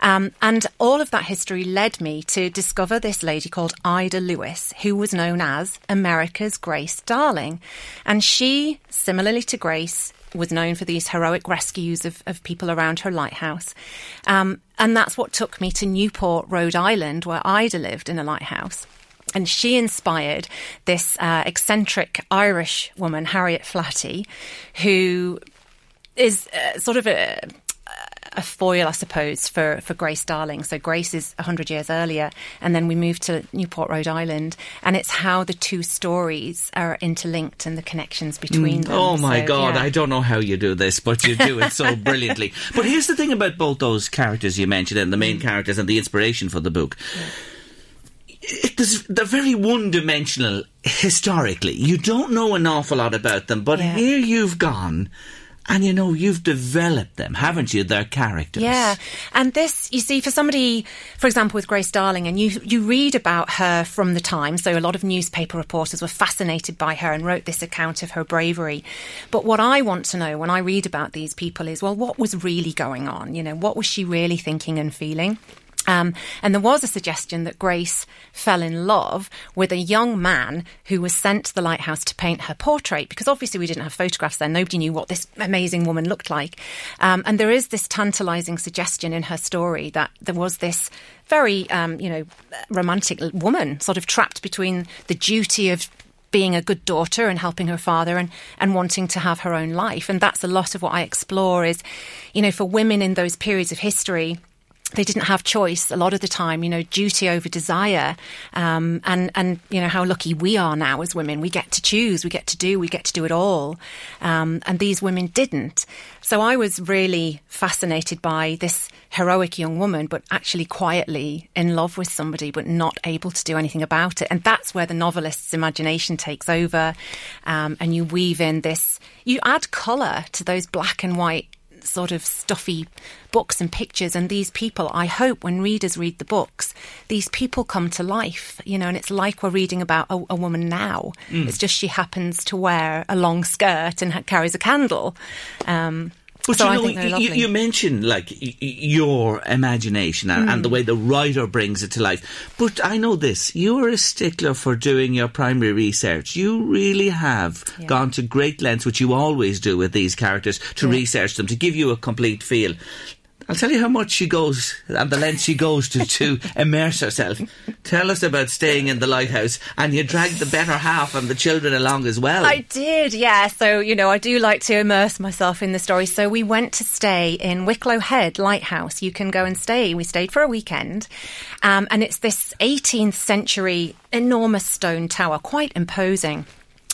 Speaker 4: Um, and all of that history led me to discover this lady called Ida Lewis, who was known as America's Grace Darling. And she, similarly to Grace, was known for these heroic rescues of, of people around her lighthouse. Um, and that's what took me to Newport, Rhode Island, where Ida lived in a lighthouse. And she inspired this uh, eccentric Irish woman, Harriet Flaherty, who is uh, sort of a, a foil, I suppose, for, for Grace Darling. So Grace is 100 years earlier, and then we moved to Newport, Rhode Island, and it's how the two stories are interlinked and the connections between them.
Speaker 2: Oh my
Speaker 4: So,
Speaker 2: God,
Speaker 4: yeah.
Speaker 2: I don't know how you do this, but you do it so brilliantly. But here's the thing about both those characters you mentioned and the
Speaker 4: Mm.
Speaker 2: main characters and the inspiration for the book. It is, they're very one dimensional historically. You don't know an awful lot about them, but
Speaker 4: Yeah.
Speaker 2: here you've gone and you know, you've developed them, haven't you? Their characters.
Speaker 4: Yeah, and this you see for somebody, for example, with Grace Darling, and you you read about her from the time. So a lot of newspaper reporters were fascinated by her and wrote this account of her bravery. But what I want to know when I read about these people is, well, what was really going on? You know, what was she really thinking and feeling? Um, and there was a suggestion that Grace fell in love with a young man who was sent to the lighthouse to paint her portrait because obviously we didn't have photographs then. Nobody knew what this amazing woman looked like. Um, and there is this tantalizing suggestion in her story that there was this very, um, you know, romantic woman sort of trapped between the duty of being a good daughter and helping her father and, and wanting to have her own life. And that's a lot of what I explore is, you know, for women in those periods of history, they didn't have choice a lot of the time, you know, duty over desire. Um, and, and, you know, how lucky we are now as women. We get to choose, we get to do, we get to do it all. Um, and these women didn't. So I was really fascinated by this heroic young woman, but actually quietly in love with somebody, but not able to do anything about it. And that's where the novelist's imagination takes over. Um, and you weave in this, you add colour to those black and white sort of stuffy books and pictures. And these people i hope when readers read the books these people come to life you know and it's like we're reading about a, a woman now.
Speaker 2: Mm.
Speaker 4: it's just she happens to wear a long skirt and ha- carries a candle. Um,
Speaker 2: But
Speaker 4: so
Speaker 2: you know, you, you mentioned like your imagination and,
Speaker 4: Mm.
Speaker 2: and the way the writer brings it to life. But I know this: you are a stickler for doing your primary research. You really have
Speaker 4: Yeah.
Speaker 2: gone to great lengths, which you always do with these characters, to
Speaker 4: Yeah.
Speaker 2: research them to give you a complete feel. I'll tell you how much she goes and the length she goes to to immerse herself. Tell us about staying in the lighthouse, and you dragged the better half and the children along as well.
Speaker 4: I did, yeah. So, you know, I do like to immerse myself in the story. So, we went to stay in Wicklow Head Lighthouse. You can go and stay. We stayed for a weekend. Um, and it's this 18th century enormous stone tower, quite imposing.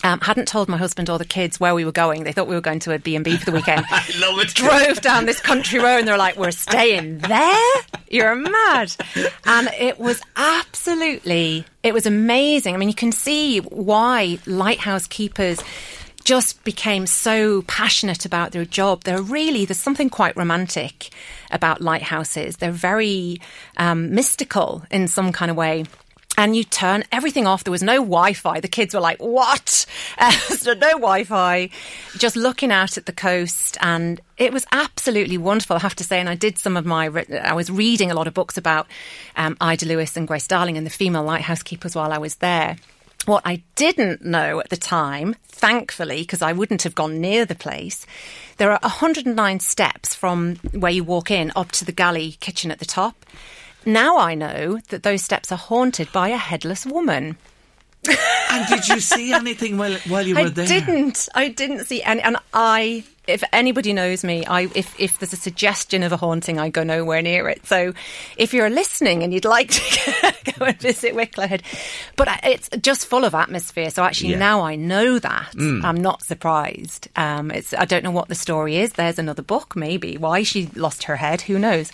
Speaker 4: Um, hadn't told my husband or the kids where we were going. They thought we were going to a B&B for the weekend.
Speaker 2: I love it.
Speaker 4: Drove down this country road and they're like, we're staying there? You're mad. And it was absolutely, it was amazing. I mean, you can see why lighthouse keepers just became so passionate about their job. They're really, there's something quite romantic about lighthouses. They're very um, mystical in some kind of way and you turn everything off. There was no Wi Fi. The kids were like, What? No Wi Fi. Just looking out at the coast. And it was absolutely wonderful, I have to say. And I did some of my, I was reading a lot of books about um, Ida Lewis and Grace Darling and the female lighthouse keepers while I was there. What I didn't know at the time, thankfully, because I wouldn't have gone near the place, there are 109 steps from where you walk in up to the galley kitchen at the top. Now I know that those steps are haunted by a headless woman.
Speaker 2: and did you see anything while while you were there?
Speaker 4: I
Speaker 2: there?
Speaker 4: didn't. I didn't see any, and I. If anybody knows me, I if if there's a suggestion of a haunting, I go nowhere near it. So, if you're listening and you'd like to go and visit Wicklow Head, but it's just full of atmosphere. So actually,
Speaker 2: Yeah.
Speaker 4: now I know that, I'm not surprised. Um, it's I don't know what the story is. There's another book, maybe why she lost her head. Who knows?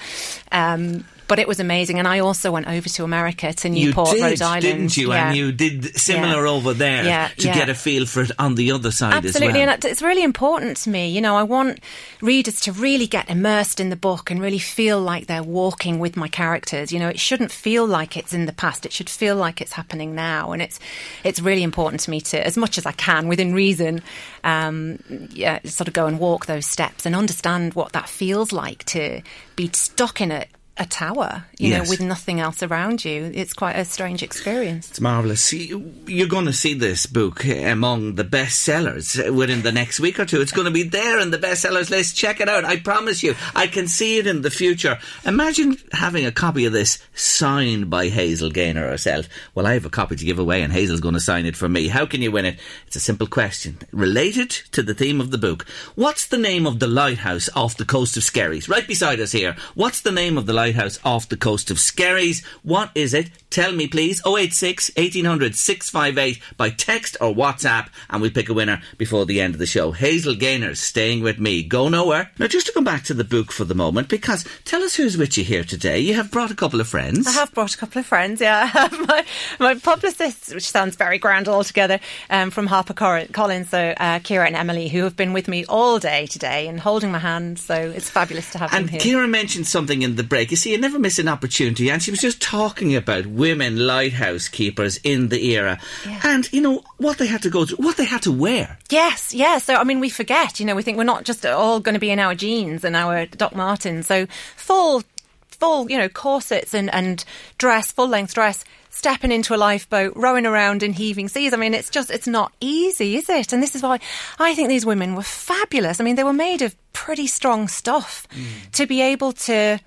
Speaker 4: Um, but it was amazing, and I also went over to America to Newport,
Speaker 2: did,
Speaker 4: Rhode Island.
Speaker 2: didn't you?
Speaker 4: Yeah.
Speaker 2: And you did similar
Speaker 4: Yeah.
Speaker 2: over there
Speaker 4: Yeah,
Speaker 2: to get a feel for it on the other side
Speaker 4: Absolutely,
Speaker 2: as well.
Speaker 4: and it's really important to me. You know, I want readers to really get immersed in the book and really feel like they're walking with my characters. You know, it shouldn't feel like it's in the past. It should feel like it's happening now, and it's it's really important to me to, as much as I can, within reason, um, yeah, sort of go and walk those steps and understand what that feels like to be stuck in a. A tower, you
Speaker 2: Yes.
Speaker 4: know, with nothing else around you. It's quite a strange experience.
Speaker 2: It's marvellous. You- You're going to see this book among the bestsellers within the next week or two. It's going to be there in the bestsellers list. Check it out. I promise you. I can see it in the future. Imagine having a copy of this signed by Hazel Gaynor herself. Well, I have a copy to give away, and Hazel's going to sign it for me. How can you win it? It's a simple question related to the theme of the book. What's the name of the lighthouse off the coast of Skerries? Right beside us here. What's the name of the lighthouse off the coast of Skerries? What is it? Tell me, please. 086 1800 658 by text or WhatsApp, and we pick a winner before the end of the show. Hazel Gaynor's staying with me. Go nowhere. Now, just to come back to the book for the moment, because tell us who's with you here today. You have brought a couple of friends.
Speaker 4: I have brought a couple of friends. Yeah, I have my, my publicists, which sounds very grand altogether, um, from Harper Collins. So uh, Kira and Emily, who have been with me all day today and holding my hand. So it's fabulous to have
Speaker 2: And
Speaker 4: them here.
Speaker 2: And Kira mentioned something in the break. You see, you never miss an opportunity. And she was just talking about women lighthouse keepers in the era. And, you know, what they had to go through, what they had to wear.
Speaker 4: Yes, yes. So I mean, we forget. You know, we think we're not just all going to be in our jeans and our Doc Martens. So full, full, you know, corsets and and dress, full length dress. Stepping into a lifeboat, rowing around in heaving seas. I mean, it's just, it's not easy, is it? And this is why I think these women were fabulous. I mean, they were made of pretty strong stuff mm. to be able to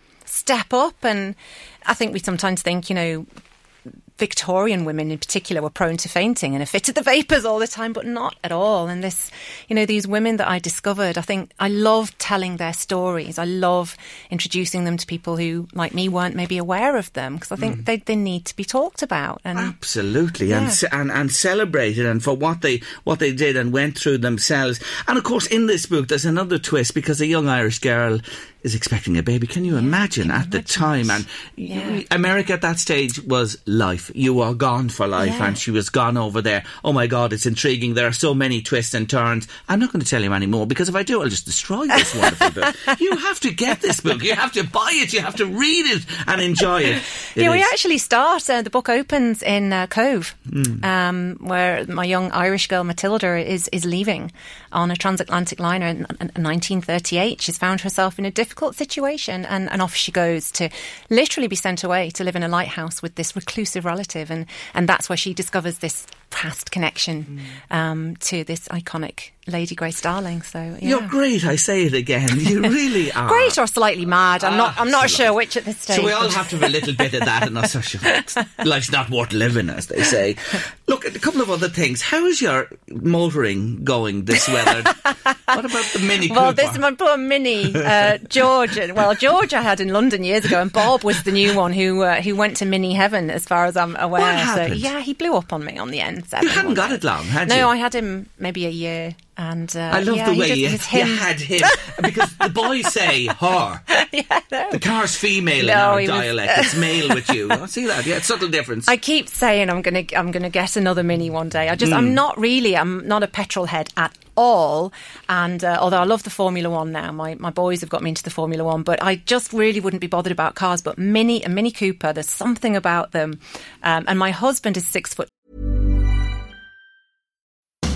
Speaker 4: step up. And I think we sometimes think, you know, Victorian women in particular were prone to fainting and are fit the vapours all the time, but not at all. And this, you know, these women that I discovered, I think I love telling their stories. I love introducing them to people who, like me, weren't maybe aware of them because I think mm. they, they need to be talked about. And
Speaker 2: Absolutely, and,
Speaker 4: Yeah.
Speaker 2: ce- and and celebrated, and for what they what they did and went through themselves. And of course, in this book, there's another twist because a young Irish girl is expecting a baby. Can you imagine at the time? And
Speaker 4: Yeah.
Speaker 2: America at that stage was life. You are gone for life,
Speaker 4: Yeah.
Speaker 2: and she was gone over there. Oh my God, it's intriguing. There are so many twists and turns. I'm not going to tell you any more because if I do, I'll just destroy this wonderful book. You have to get this book. You have to buy it. You have to read it and enjoy it. It
Speaker 4: yeah, we
Speaker 2: is-
Speaker 4: actually start. Uh, the book opens in uh, Cobh,
Speaker 2: Hmm.
Speaker 4: um, where my young Irish girl Matilda is is leaving on a transatlantic liner in, in 1938. She's found herself in a difficult situation, and, and off she goes to literally be sent away to live in a lighthouse with this reclusive relative, and and that's where she discovers this past connection um, to this iconic Lady Grace Darling. So yeah.
Speaker 2: You're great. I say it again. You really are.
Speaker 4: Great or slightly mad? I'm not. I'm not sure which at this stage.
Speaker 2: So we all have to have a little bit of that in us. Life's not worth living, as they say. Look, a couple of other things. How is your motoring going this weather? what about the Mini Cooper?
Speaker 4: Well, this is my poor mini uh, George. Well, George I had in London years ago, and Bob was the new one who uh, who went to mini heaven, as far as I'm aware.
Speaker 2: What
Speaker 4: So yeah, he blew up on me on the N7.
Speaker 2: You hadn't got it long, had
Speaker 4: no,
Speaker 2: you?
Speaker 4: I had him maybe a year, and uh,
Speaker 2: I love
Speaker 4: yeah,
Speaker 2: the way
Speaker 4: just-
Speaker 2: you, you had him because the boys say her.
Speaker 4: yeah, no.
Speaker 2: The car's female in our
Speaker 4: he was-
Speaker 2: dialect. it's male with you. I see that. Yeah, it's subtle difference.
Speaker 4: I keep saying I'm gonna I'm gonna get another mini one day. I just
Speaker 2: Hmm.
Speaker 4: I'm not really I'm not a petrol head at all. And uh, although I love the Formula One now, my, my boys have got me into the Formula One, but I just really wouldn't be bothered about cars. But Mini a Mini Cooper, there's something about them. Um, and my husband is six foot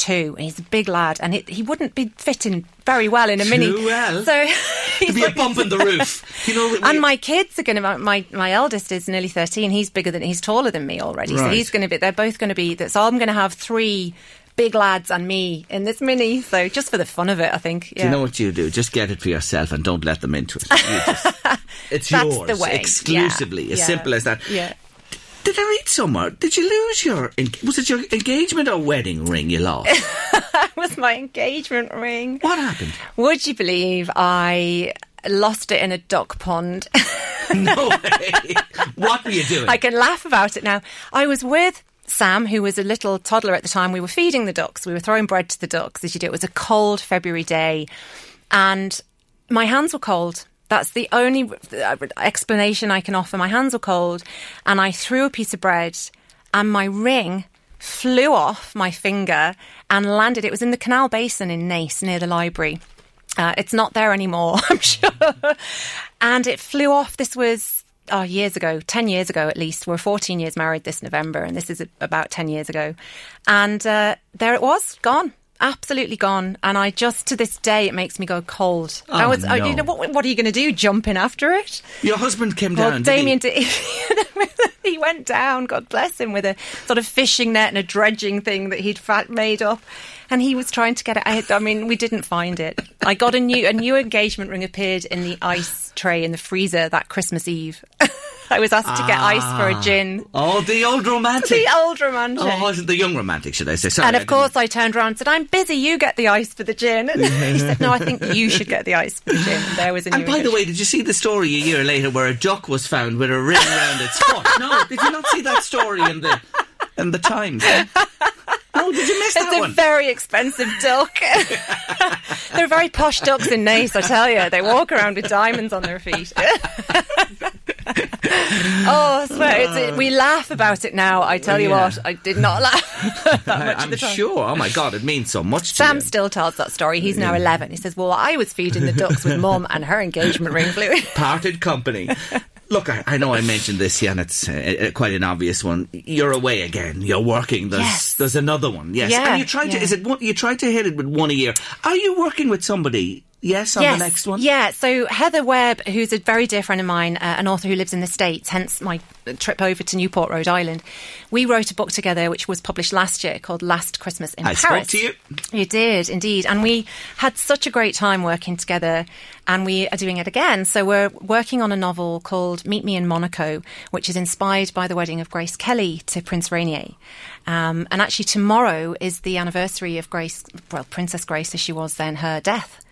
Speaker 4: Two, and he's a big lad, and it, he wouldn't be fitting very well in a mini.
Speaker 2: Too well.
Speaker 4: So
Speaker 2: to be a bump in the roof. You know, we-
Speaker 4: and my kids are going to. My my eldest is nearly thirteen. He's bigger than he's taller than me already. So he's going to be. They're both going to be. So I'm going to have three big lads and me in this mini. So just for the fun of it, I think.
Speaker 2: Do you know what you do? Just get it for yourself and don't let them into it. Just- it's
Speaker 4: That's
Speaker 2: yours exclusively.
Speaker 4: Yeah,
Speaker 2: As
Speaker 4: yeah,
Speaker 2: simple as that. Did I read somewhere? Did you lose your? Was it your engagement or wedding ring you lost?
Speaker 4: it was my engagement ring.
Speaker 2: what happened?
Speaker 4: Would you believe I lost it in a duck pond?
Speaker 2: No way. what were you doing?
Speaker 4: I can laugh about it now. I was with Sam, who was a little toddler at the time. We were feeding the ducks. We were throwing bread to the ducks, as you do. It was a cold February day, and my hands were cold. That's the only uh, explanation I can offer. My hands were cold, and I threw a piece of bread, and my ring flew off my finger and landed. It was in the canal basin in Naas near the library. Uh, it's not there anymore, I'm sure. and it flew off. This was oh, years ago, 10 years ago at least. We're 14 years married this November, and this is about 10 years ago. And uh, there it was, gone. Absolutely gone, and I just to this day it makes me go cold. Oh, I
Speaker 2: Oh,
Speaker 4: was, I, you know, what, what are you going to do? Jump in after it?
Speaker 2: Your husband came
Speaker 4: Well,
Speaker 2: down. did he?
Speaker 4: Damien did. he went down. God bless him with a sort of fishing net and a dredging thing that he'd made up, and he was trying to get it. out. I mean, we didn't find it. I got a new a new engagement ring appeared in the ice tray in the freezer that Christmas Eve. I was asked to get ice for a ah. gin.
Speaker 2: Oh, the old romantic.
Speaker 4: The old romantic.
Speaker 2: Oh, was it the young romantic, should I say? Sorry,
Speaker 4: and
Speaker 2: I
Speaker 4: of course, I turned around and said, "I'm busy. You get the ice for the gin." And he said, "No, I think you should get the ice for the gin." And there was a new.
Speaker 2: And by the way, did you see the story a year later where a duck was found with a ring around its foot? No, did you not see that story in the in the Times? No, did you miss that
Speaker 4: It's a
Speaker 2: one?
Speaker 4: very expensive duck. They're very posh ducks in Naas, I tell you. They walk around with diamonds on their feet. oh, I swear, it's, it, we laugh about it now. I tell you
Speaker 2: Yeah.
Speaker 4: what, I did not laugh that much
Speaker 2: I, am sure. Oh my God, it means so much to
Speaker 4: Sam
Speaker 2: you.
Speaker 4: still tells that story. He's now 11. He says, Well, I was feeding the ducks with mum and her engagement ring flew.
Speaker 2: Parted company. Look, I, I know I mentioned this, yeah, and it's uh, uh, quite an obvious one. You're away again. You're working. There's
Speaker 4: Yes.
Speaker 2: there's another one. Yes,
Speaker 4: Yeah,
Speaker 2: and you tried to is it one, you tried to hit it with one a year? Are you working with somebody? Yes, on
Speaker 4: yes.
Speaker 2: the next one.
Speaker 4: Yeah, so Heather Webb, who's a very dear friend of mine, uh, an author who lives in the States, hence my trip over to Newport, Rhode Island, we wrote a book together which was published last year called Last Christmas in
Speaker 2: I
Speaker 4: Paris.
Speaker 2: spoke to you.
Speaker 4: You did, indeed. And we had such a great time working together, and we are doing it again. So we're working on a novel called Meet Me in Monaco, which is inspired by the wedding of Grace Kelly to Prince Rainier. Um, and actually, tomorrow is the anniversary of Grace, well, Princess Grace as she was then, her death.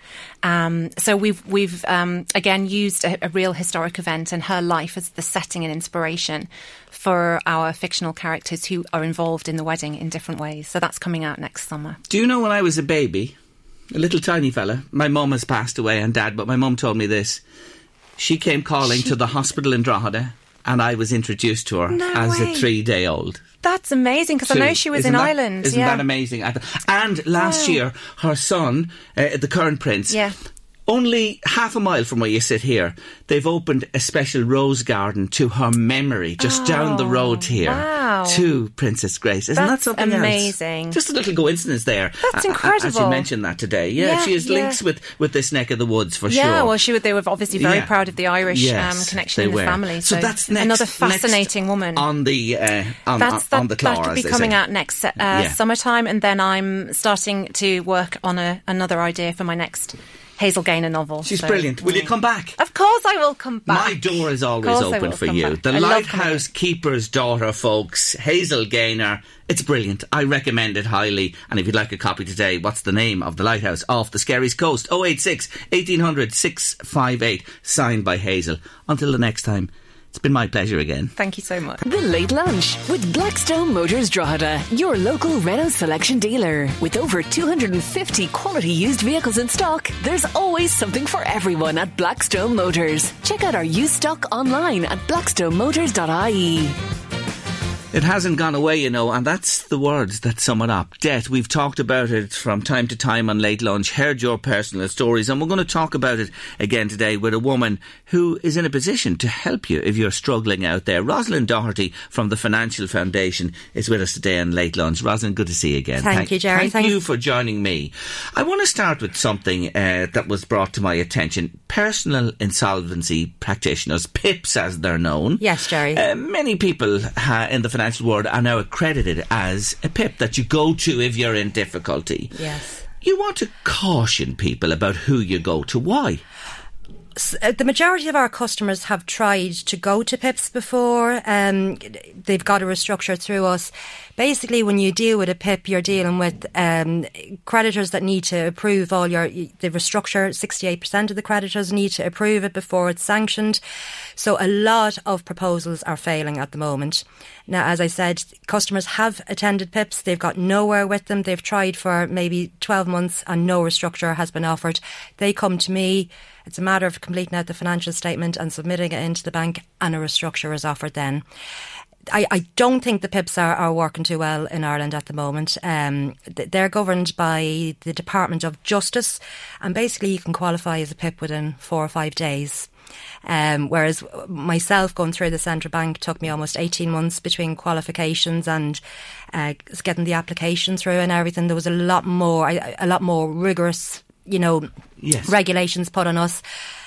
Speaker 4: Um, so we've we've um, again used a, a real historic event and her life as the setting and inspiration for our fictional characters who are involved in the wedding in different ways. So that's coming out next summer.
Speaker 2: Do you know when I was a baby, a little tiny fella, my mum has passed away and dad, but my mum told me this. She came calling to the hospital in Drogheda and I was introduced to her
Speaker 4: No
Speaker 2: as
Speaker 4: way.
Speaker 2: a three day old.
Speaker 4: That's amazing because I know she was
Speaker 2: Isn't
Speaker 4: in
Speaker 2: that-
Speaker 4: Ireland.
Speaker 2: Isn't
Speaker 4: yeah.
Speaker 2: that amazing? And last
Speaker 4: Wow.
Speaker 2: year, her son, uh, the current prince,
Speaker 4: Yeah.
Speaker 2: Only half a mile from where you sit here, they've opened a special rose garden to her memory just down the road here
Speaker 4: Oh, wow.
Speaker 2: to Princess Grace. Isn't
Speaker 4: That's
Speaker 2: that something else?
Speaker 4: amazing.
Speaker 2: Just a little coincidence there.
Speaker 4: That's
Speaker 2: A- a- As you mentioned that today. Yeah,
Speaker 4: Yeah,
Speaker 2: she has
Speaker 4: yeah.
Speaker 2: links with, with this neck of the woods for
Speaker 4: yeah,
Speaker 2: sure.
Speaker 4: well, she would. They were obviously very
Speaker 2: Yeah.
Speaker 4: proud of the Irish
Speaker 2: Yes,
Speaker 4: um, connection in the
Speaker 2: were.
Speaker 4: family.
Speaker 2: So, that's next,
Speaker 4: another fascinating woman.
Speaker 2: on the uh, on,
Speaker 4: That's
Speaker 2: on, the claw,
Speaker 4: that'll be coming
Speaker 2: say.
Speaker 4: out next uh,
Speaker 2: Yeah.
Speaker 4: summertime, and then I'm starting to work on a, another idea for my next Hazel Gaynor novel.
Speaker 2: She's
Speaker 4: So,
Speaker 2: brilliant. Will you
Speaker 4: mm.
Speaker 2: come back?
Speaker 4: Of course, I will come back.
Speaker 2: My door is always open for you.
Speaker 4: back.
Speaker 2: The
Speaker 4: I
Speaker 2: Lighthouse Keeper's Daughter, folks. Hazel Gaynor. It's brilliant. I recommend it highly. And if you'd like a copy today, what's the name of the lighthouse off the Skerries Coast? 086 1800 658. Signed by Hazel. Until the next time, it's been my pleasure again.
Speaker 4: Thank you so much.
Speaker 1: The Late Lunch with Blackstone Motors Drogheda, your local Renault selection dealer. With over 250 quality used vehicles in stock, there's always something for everyone at Blackstone Motors. Check out our used stock online at blackstonemotors.ie.
Speaker 2: It hasn't gone away, you know, and that's the words that sum it up. Debt. We've talked about it from time to time on Late Lunch, heard your personal stories, and we're going to talk about it again today with a woman who is in a position to help you if you're struggling out there. Rosalind Doherty from the Financial Foundation is with us today on Late Lunch. Rosalind, good to see you again.
Speaker 5: Thank you, Jerry.
Speaker 2: Thank
Speaker 5: Thanks.
Speaker 2: you for joining me. I want to start with something uh, that was brought to my attention. Personal insolvency practitioners, PIPs as they're known.
Speaker 5: Yes, Jerry.
Speaker 2: Uh, many people ha- in the financial world are now accredited as a PIP that you go to if you're in difficulty.
Speaker 5: Yes.
Speaker 2: You want to caution people about who you go to. Why?
Speaker 5: Uh, the majority of our customers have tried to go to PIPs before. Um, they've got a restructure through us. Basically, when you deal with a PIP, you're dealing with um, creditors that need to approve all your the restructure. Sixty-eight percent of the creditors need to approve it before it's sanctioned. So a lot of proposals are failing at the moment. Now, as I said, customers have attended PIPs. They've got nowhere with them. They've tried for maybe 12 months and no restructure has been offered. They come to me. It's a matter of completing out the financial statement and submitting it into the bank, and a restructure is offered then. I, I don't think the PIPs are, are working too well in Ireland at the moment. Um, they're governed by the Department of Justice, and basically you can qualify as a PIP within four or five days. Um, whereas myself going through the central bank took me almost 18 months between qualifications and uh, getting the application through and everything. There was a lot more, a lot more rigorous, you know,
Speaker 2: Yes.
Speaker 5: regulations put on us.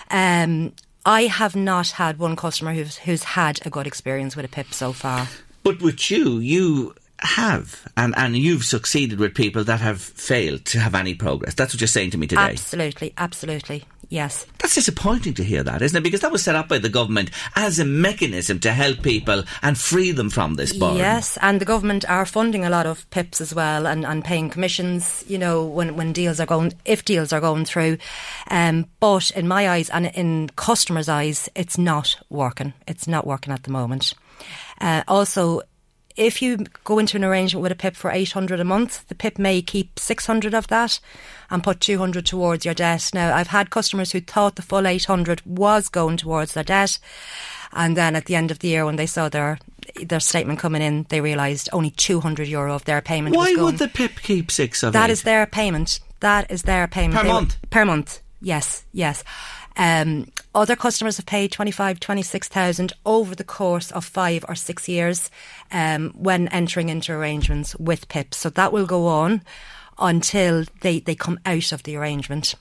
Speaker 5: Um, I have not had one customer who's who's had a good experience with a PIP so far.
Speaker 2: But with you, you have, and, and you've succeeded with people that have failed to have any progress. That's what you're saying to me today.
Speaker 5: Absolutely, absolutely, yes.
Speaker 2: That's disappointing to hear that, isn't it? Because that was set up by the government as a mechanism to help people and free them from this burden.
Speaker 5: Yes, and the government are funding a lot of PIPs as well and, and paying commissions, you know, when, when deals are going, if deals are going through. Um, but in my eyes and in customers' eyes, it's not working. It's not working at the moment. Uh, also, if you go into an arrangement with a PIP for 800 a month, the PIP may keep 600 of that and put 200 towards your debt. Now, I've had customers who thought the full 800 was going towards their debt. And then at the end of the year, when they saw their their statement coming in, they realised only 200 euro of their payment
Speaker 2: Why
Speaker 5: was going.
Speaker 2: would the PIP keep six of
Speaker 5: That
Speaker 2: eight?
Speaker 5: is their payment. That is their payment.
Speaker 2: Per
Speaker 5: They
Speaker 2: month?
Speaker 5: Per month. Yes, yes. Um, other customers have paid 25, 26,000 over the course of five or six years um, when entering into arrangements with PIPs. So that will go on until they, they come out of the arrangement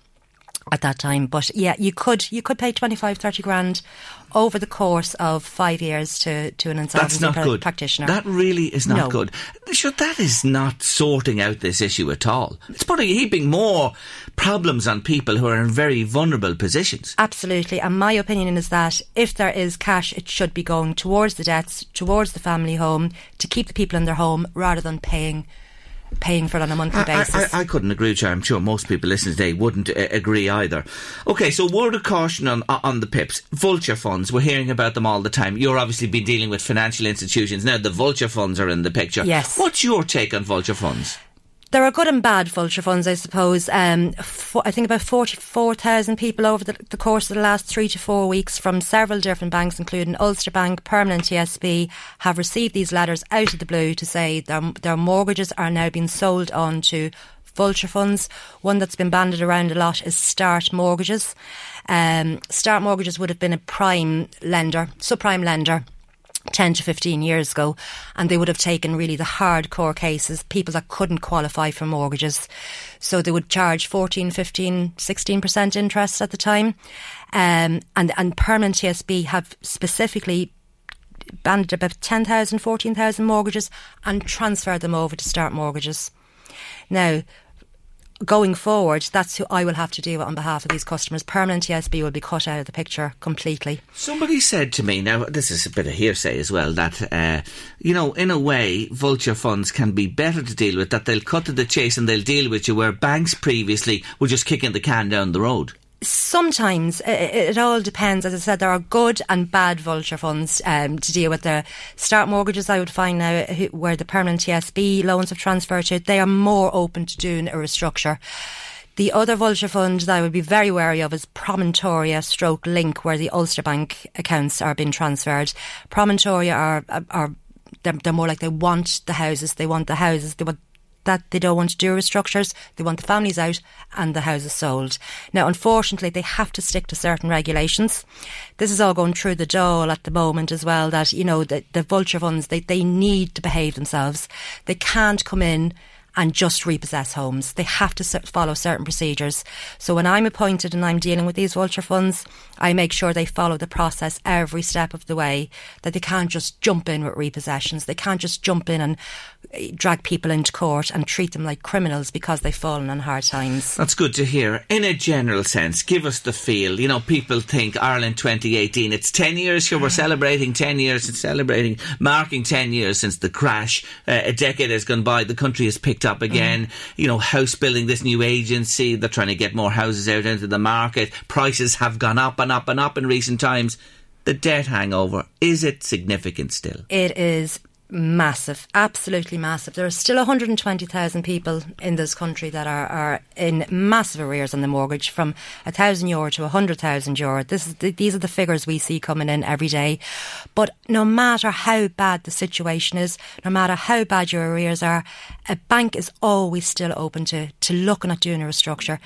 Speaker 5: at that time. But yeah, you could you could pay 25, 30 grand over the course of five years to, to an
Speaker 2: That's
Speaker 5: insolvency
Speaker 2: not
Speaker 5: pra-
Speaker 2: good.
Speaker 5: practitioner.
Speaker 2: That really is not
Speaker 5: No.
Speaker 2: good. Sure, that is not sorting out this issue at all. It's putting heaping more problems on people who are in very vulnerable positions.
Speaker 5: Absolutely. And my opinion is that if there is cash, it should be going towards the debts, towards the family home, to keep the people in their home rather than paying paying for it on a monthly
Speaker 2: I,
Speaker 5: basis.
Speaker 2: I, I couldn't agree with you. I'm sure most people listening today wouldn't uh, agree either. Okay, so word of caution on on the pips. Vulture funds. We're hearing about them all the time. You're obviously been dealing with financial institutions now. The vulture funds are in the picture.
Speaker 5: Yes.
Speaker 2: What's your take on vulture funds?
Speaker 5: There are good and bad vulture funds, I suppose. Um, for, I think about 44,000 people over the, the, course of the last three to four weeks from several different banks, including Ulster Bank, Permanent TSB, have received these letters out of the blue to say their, their mortgages are now being sold on to vulture funds. One that's been banded around a lot is Start Mortgages. Um, Start Mortgages would have been a prime lender, subprime lender 10 to 15 years ago, and they would have taken really the hardcore cases, people that couldn't qualify for mortgages. So they would charge 14, 15, 16% interest at the time. Um, and, and Permanent TSB have specifically banded about 10,000, 14,000 mortgages and transferred them over to start mortgages. Now, going forward, that's who I will have to deal with on behalf of these customers. Permanent TSB will be cut out of the picture completely.
Speaker 2: Somebody said to me, now this is a bit of hearsay as well, that, uh, you know, in a way, vulture funds can be better to deal with, that they'll cut to the chase and they'll deal with you, where banks previously were just kicking the can down the road
Speaker 5: sometimes it, it, all depends. As I said, there are good and bad vulture funds um, to deal with the start mortgages. I would find now where the permanent TSB loans have transferred to, they are more open to doing a restructure. The other vulture fund that I would be very wary of is Promontoria Stroke Link, where the Ulster Bank accounts are being transferred. Promontoria are, are they're, they're more like they want the houses, they want the houses, they want that they don't want to do restructures. They want the families out and the houses sold. Now, unfortunately, they have to stick to certain regulations. This is all going through the Dáil at the moment as well. That you know the, the vulture funds they they need to behave themselves. They can't come in and just repossess homes. They have to follow certain procedures. So when I'm appointed and I'm dealing with these vulture funds, I make sure they follow the process every step of the way, that they can't just jump in with repossessions. They can't just jump in and drag people into court and treat them like criminals because they've fallen on hard times.
Speaker 2: That's good to hear. In a general sense, give us the feel. You know, people think Ireland 2018, it's 10 years here, we're celebrating 10 years and celebrating, marking 10 years since the crash. Uh, a decade has gone by, the country has picked up again. Mm. You know, house building, this new agency, they're trying to get more houses out into the market. Prices have gone up and up and up in recent times. The debt hangover, is it significant still?
Speaker 5: It is massive, absolutely massive. There are still 120,000 people in this country that are, are in massive arrears on the mortgage from a thousand euro to a hundred thousand euro. This is the, these are the figures we see coming in every day. But no matter how bad the situation is, no matter how bad your arrears are, a bank is always still open to, to looking at doing a restructure.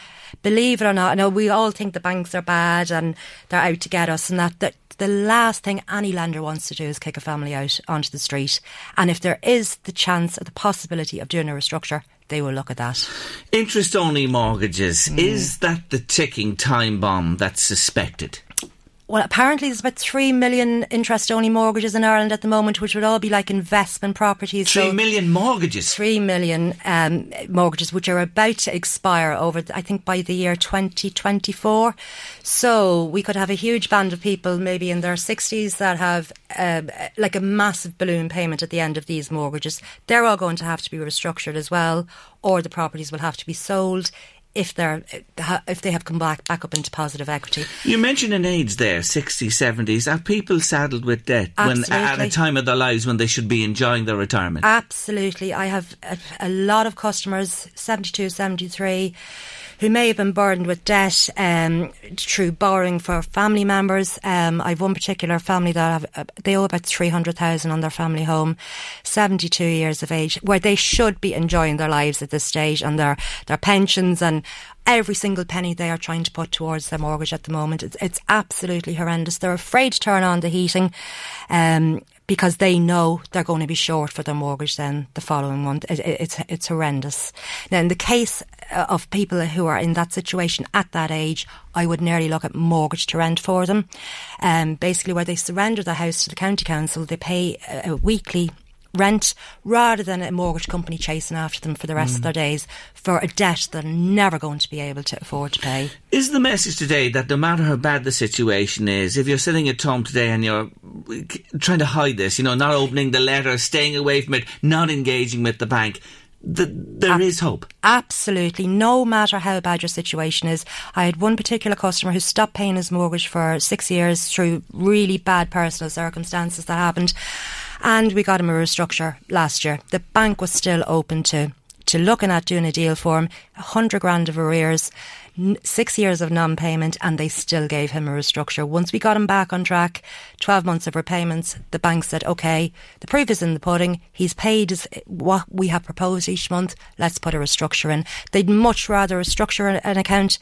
Speaker 5: Believe it or not, I know we all think the banks are bad and they're out to get us and that, that the last thing any lender wants to do is kick a family out onto the street. And if there is the chance or the possibility of doing a restructure, they will look at that.
Speaker 2: Interest only mortgages, mm. is that the ticking time bomb that's suspected?
Speaker 5: Well, apparently there's about three million interest-only mortgages in Ireland at the moment, which would all be like investment properties.
Speaker 2: Three so million mortgages.
Speaker 5: Three million um, mortgages, which are about to expire over, I think, by the year 2024. So we could have a huge band of people, maybe in their 60s, that have uh, like a massive balloon payment at the end of these mortgages. They're all going to have to be restructured as well, or the properties will have to be sold if they're if they have come back back up into positive equity.
Speaker 2: You mentioned an age there, 60s, 70s. Are people saddled with debt when, uh, at a time of their lives when they should be enjoying their retirement?
Speaker 5: Absolutely. I have a, a lot of customers, 72, 73 who may have been burdened with debt um, through borrowing for family members. Um, I've one particular family that have, uh, they owe about 300,000 on their family home, 72 years of age, where they should be enjoying their lives at this stage and their, their pensions and every single penny they are trying to put towards their mortgage at the moment. It's, it's absolutely horrendous. They're afraid to turn on the heating. Um, because they know they're going to be short for their mortgage then the following month. It, it, it's it's horrendous. Now, in the case uh, of people who are in that situation at that age, I would nearly look at mortgage to rent for them. Um, basically, where they surrender the house to the county council, they pay a, a weekly rent rather than a mortgage company chasing after them for the rest mm. of their days for a debt they're never going to be able to afford to pay.
Speaker 2: Is the message today that no matter how bad the situation is, if you're sitting at home today and you're trying to hide this, you know, not opening the letter, staying away from it, not engaging with the bank, the, there Ab- is hope.
Speaker 5: Absolutely. No matter how bad your situation is. I had one particular customer who stopped paying his mortgage for six years through really bad personal circumstances that happened and we got him a restructure last year. The bank was still open to to looking at doing a deal for him, a hundred grand of arrears, six years of non-payment, and they still gave him a restructure. Once we got him back on track, 12 months of repayments, the bank said, okay, the proof is in the pudding. He's paid what we have proposed each month. Let's put a restructure in. They'd much rather restructure an account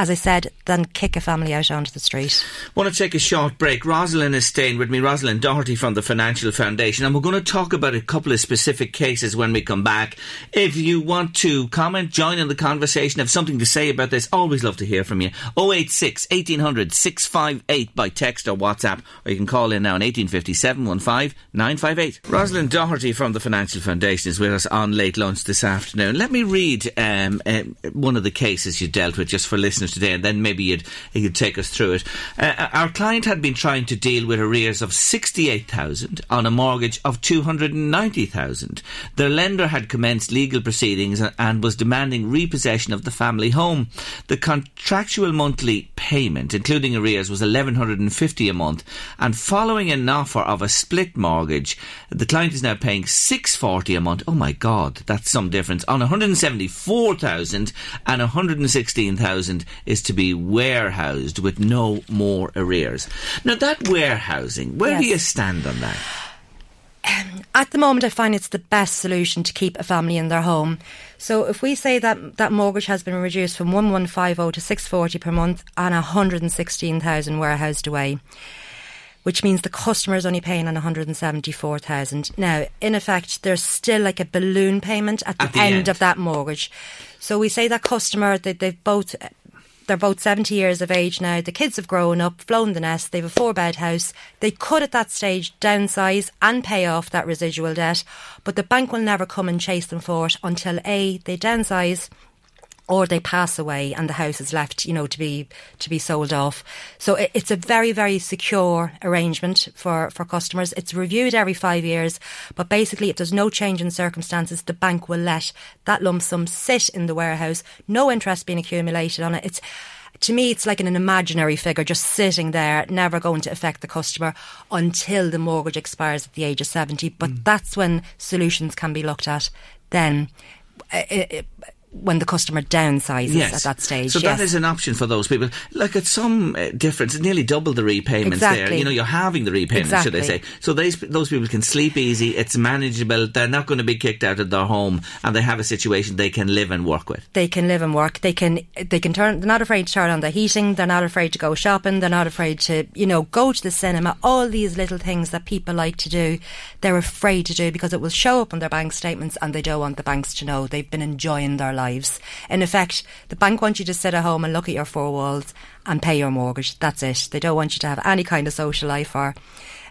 Speaker 5: as I said, than kick a family out onto the street.
Speaker 2: want to take a short break. Rosalind is staying with me, Rosalind Doherty from the Financial Foundation, and we're going to talk about a couple of specific cases when we come back. If you want to comment, join in the conversation, have something to say about this, always love to hear from you. 086 1800 658 by text or WhatsApp, or you can call in now on 1857 15 958. Rosalind Doherty from the Financial Foundation is with us on late lunch this afternoon. Let me read um, uh, one of the cases you dealt with just for listeners today, and then maybe you'd, you'd take us through it. Uh, our client had been trying to deal with arrears of 68,000 on a mortgage of 290,000. Their lender had commenced legal proceedings and was demanding repossession of the family home. The contractual monthly payment, including arrears, was 1150 a month, and following an offer of a split mortgage, the client is now paying 640 a month. Oh my God, that's some difference on 174,000 and 116,000 is to be warehoused with no more arrears. Now, that warehousing, where yes. do you stand on that?
Speaker 5: Um, at the moment, I find it's the best solution to keep a family in their home. So, if we say that that mortgage has been reduced from 1150 to 640 per month and 116,000 warehoused away, which means the customer is only paying on 174,000. Now, in effect, there's still like a balloon payment at the, at the end, end, of that mortgage. So we say that customer that they've both they're both 70 years of age now. The kids have grown up, flown the nest. They have a four bed house. They could at that stage downsize and pay off that residual debt, but the bank will never come and chase them for it until A, they downsize or they pass away and the house is left, you know, to be to be sold off. So it, it's a very very secure arrangement for for customers. It's reviewed every five years, but basically, if there's no change in circumstances, the bank will let that lump sum sit in the warehouse, no interest being accumulated on it. It's to me, it's like an imaginary figure just sitting there, never going to affect the customer until the mortgage expires at the age of 70. But mm. that's when solutions can be looked at then. It, it, when the customer downsizes yes. at that stage.
Speaker 2: So yes. that is an option for those people. Like at some uh, difference, it's nearly double the repayments exactly. there. You know, you're having the repayments, exactly. should I say. So they, those people can sleep easy, it's manageable, they're not going to be kicked out of their home, and they have a situation they can live and work with.
Speaker 5: They can live and work. They can, they can turn, they're not afraid to turn on the heating, they're not afraid to go shopping, they're not afraid to, you know, go to the cinema, all these little things that people like to do, they're afraid to do because it will show up on their bank statements and they don't want the banks to know they've been enjoying their lives. In effect, the bank wants you to sit at home and look at your four walls and pay your mortgage. That's it. They don't want you to have any kind of social life or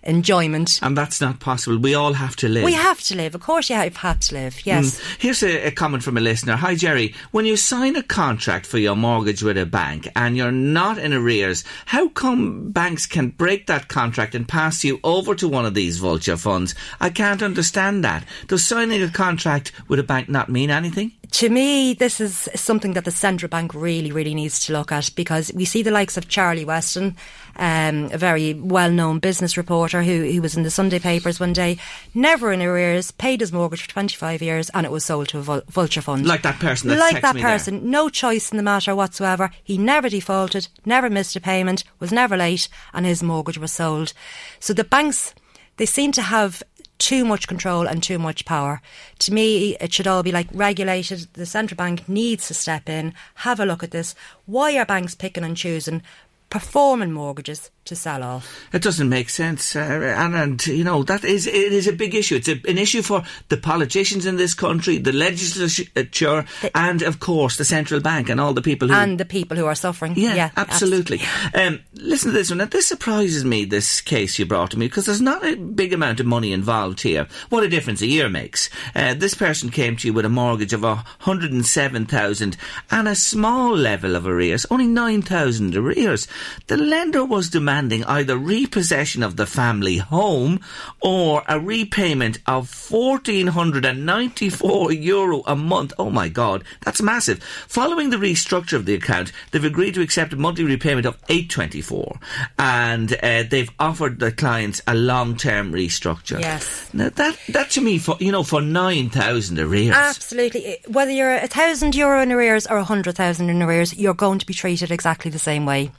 Speaker 5: enjoyment.
Speaker 2: And that's not possible. We all have to live.
Speaker 5: We have to live. Of course, you have had to live. Yes.
Speaker 2: Mm. Here's a, a, comment from a listener. Hi, Jerry. When you sign a contract for your mortgage with a bank and you're not in arrears, how come banks can break that contract and pass you over to one of these vulture funds? I can't understand that. Does signing a contract with a bank not mean anything?
Speaker 5: To me, this is something that the central bank really, really needs to look at because we see the likes of Charlie Weston, um, a very well known business reporter who, who was in the Sunday papers one day, never in arrears, paid his mortgage for 25 years, and it was sold to a vul- vulture fund.
Speaker 2: Like that person
Speaker 5: Like that person.
Speaker 2: There.
Speaker 5: No choice in the matter whatsoever. He never defaulted, never missed a payment, was never late, and his mortgage was sold. So the banks they seem to have too much control and too much power. To me, it should all be like regulated. The central bank needs to step in, have a look at this. Why are banks picking and choosing performing mortgages to sell off.
Speaker 2: It doesn't make sense, uh, and, and you know that is it is a big issue. It's a, an issue for the politicians in this country, the legislature, the, and of course the central bank and all the people who
Speaker 5: and the people who are suffering.
Speaker 2: Yeah,
Speaker 5: yeah
Speaker 2: absolutely. Um, listen to this one. Now, this surprises me. This case you brought to me because there's not a big amount of money involved here. What a difference a year makes. Uh, this person came to you with a mortgage of a hundred and seven thousand and a small level of arrears, only nine thousand arrears. The lender was demanding demanding either repossession of the family home or a repayment of 1494 euro a month. Oh my god, that's massive. Following the restructure of the account, they've agreed to accept a monthly repayment of 824 and uh, they've offered the clients a long-term restructure.
Speaker 5: Yes.
Speaker 2: Now that that to me for you know for 9000 arrears.
Speaker 5: Absolutely. Whether you're a thousand euro in arrears or a hundred thousand in arrears, you're going to be treated exactly the same way.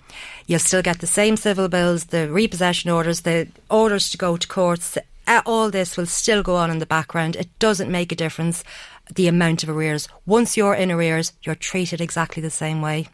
Speaker 5: You'll still get the same civil bills, the repossession orders, the orders to go to courts. Uh, All this will still go on in the background. It doesn't make a difference the amount of arrears. Once you're in arrears, you're treated exactly the same way.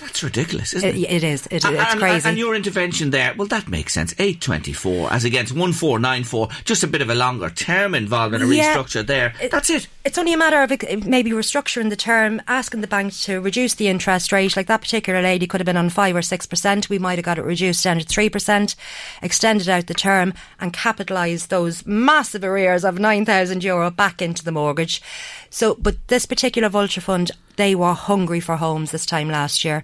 Speaker 2: That's ridiculous, isn't
Speaker 5: It,
Speaker 2: it?
Speaker 5: it is. It,
Speaker 2: And-
Speaker 5: it's crazy.
Speaker 2: And your intervention there, well, that makes sense. 824 as against 1494. Just a bit of a longer term involved in a
Speaker 5: Yeah.
Speaker 2: restructure there. That's it.
Speaker 5: It's only a matter of maybe restructuring the term, asking the bank to reduce the interest rate. Like that particular lady could have been on five or six percent. We might have got it reduced down to three percent, extended out the term, and capitalised those massive arrears of nine thousand euro back into the mortgage. So, but this particular vulture fund, they were hungry for homes this time last year.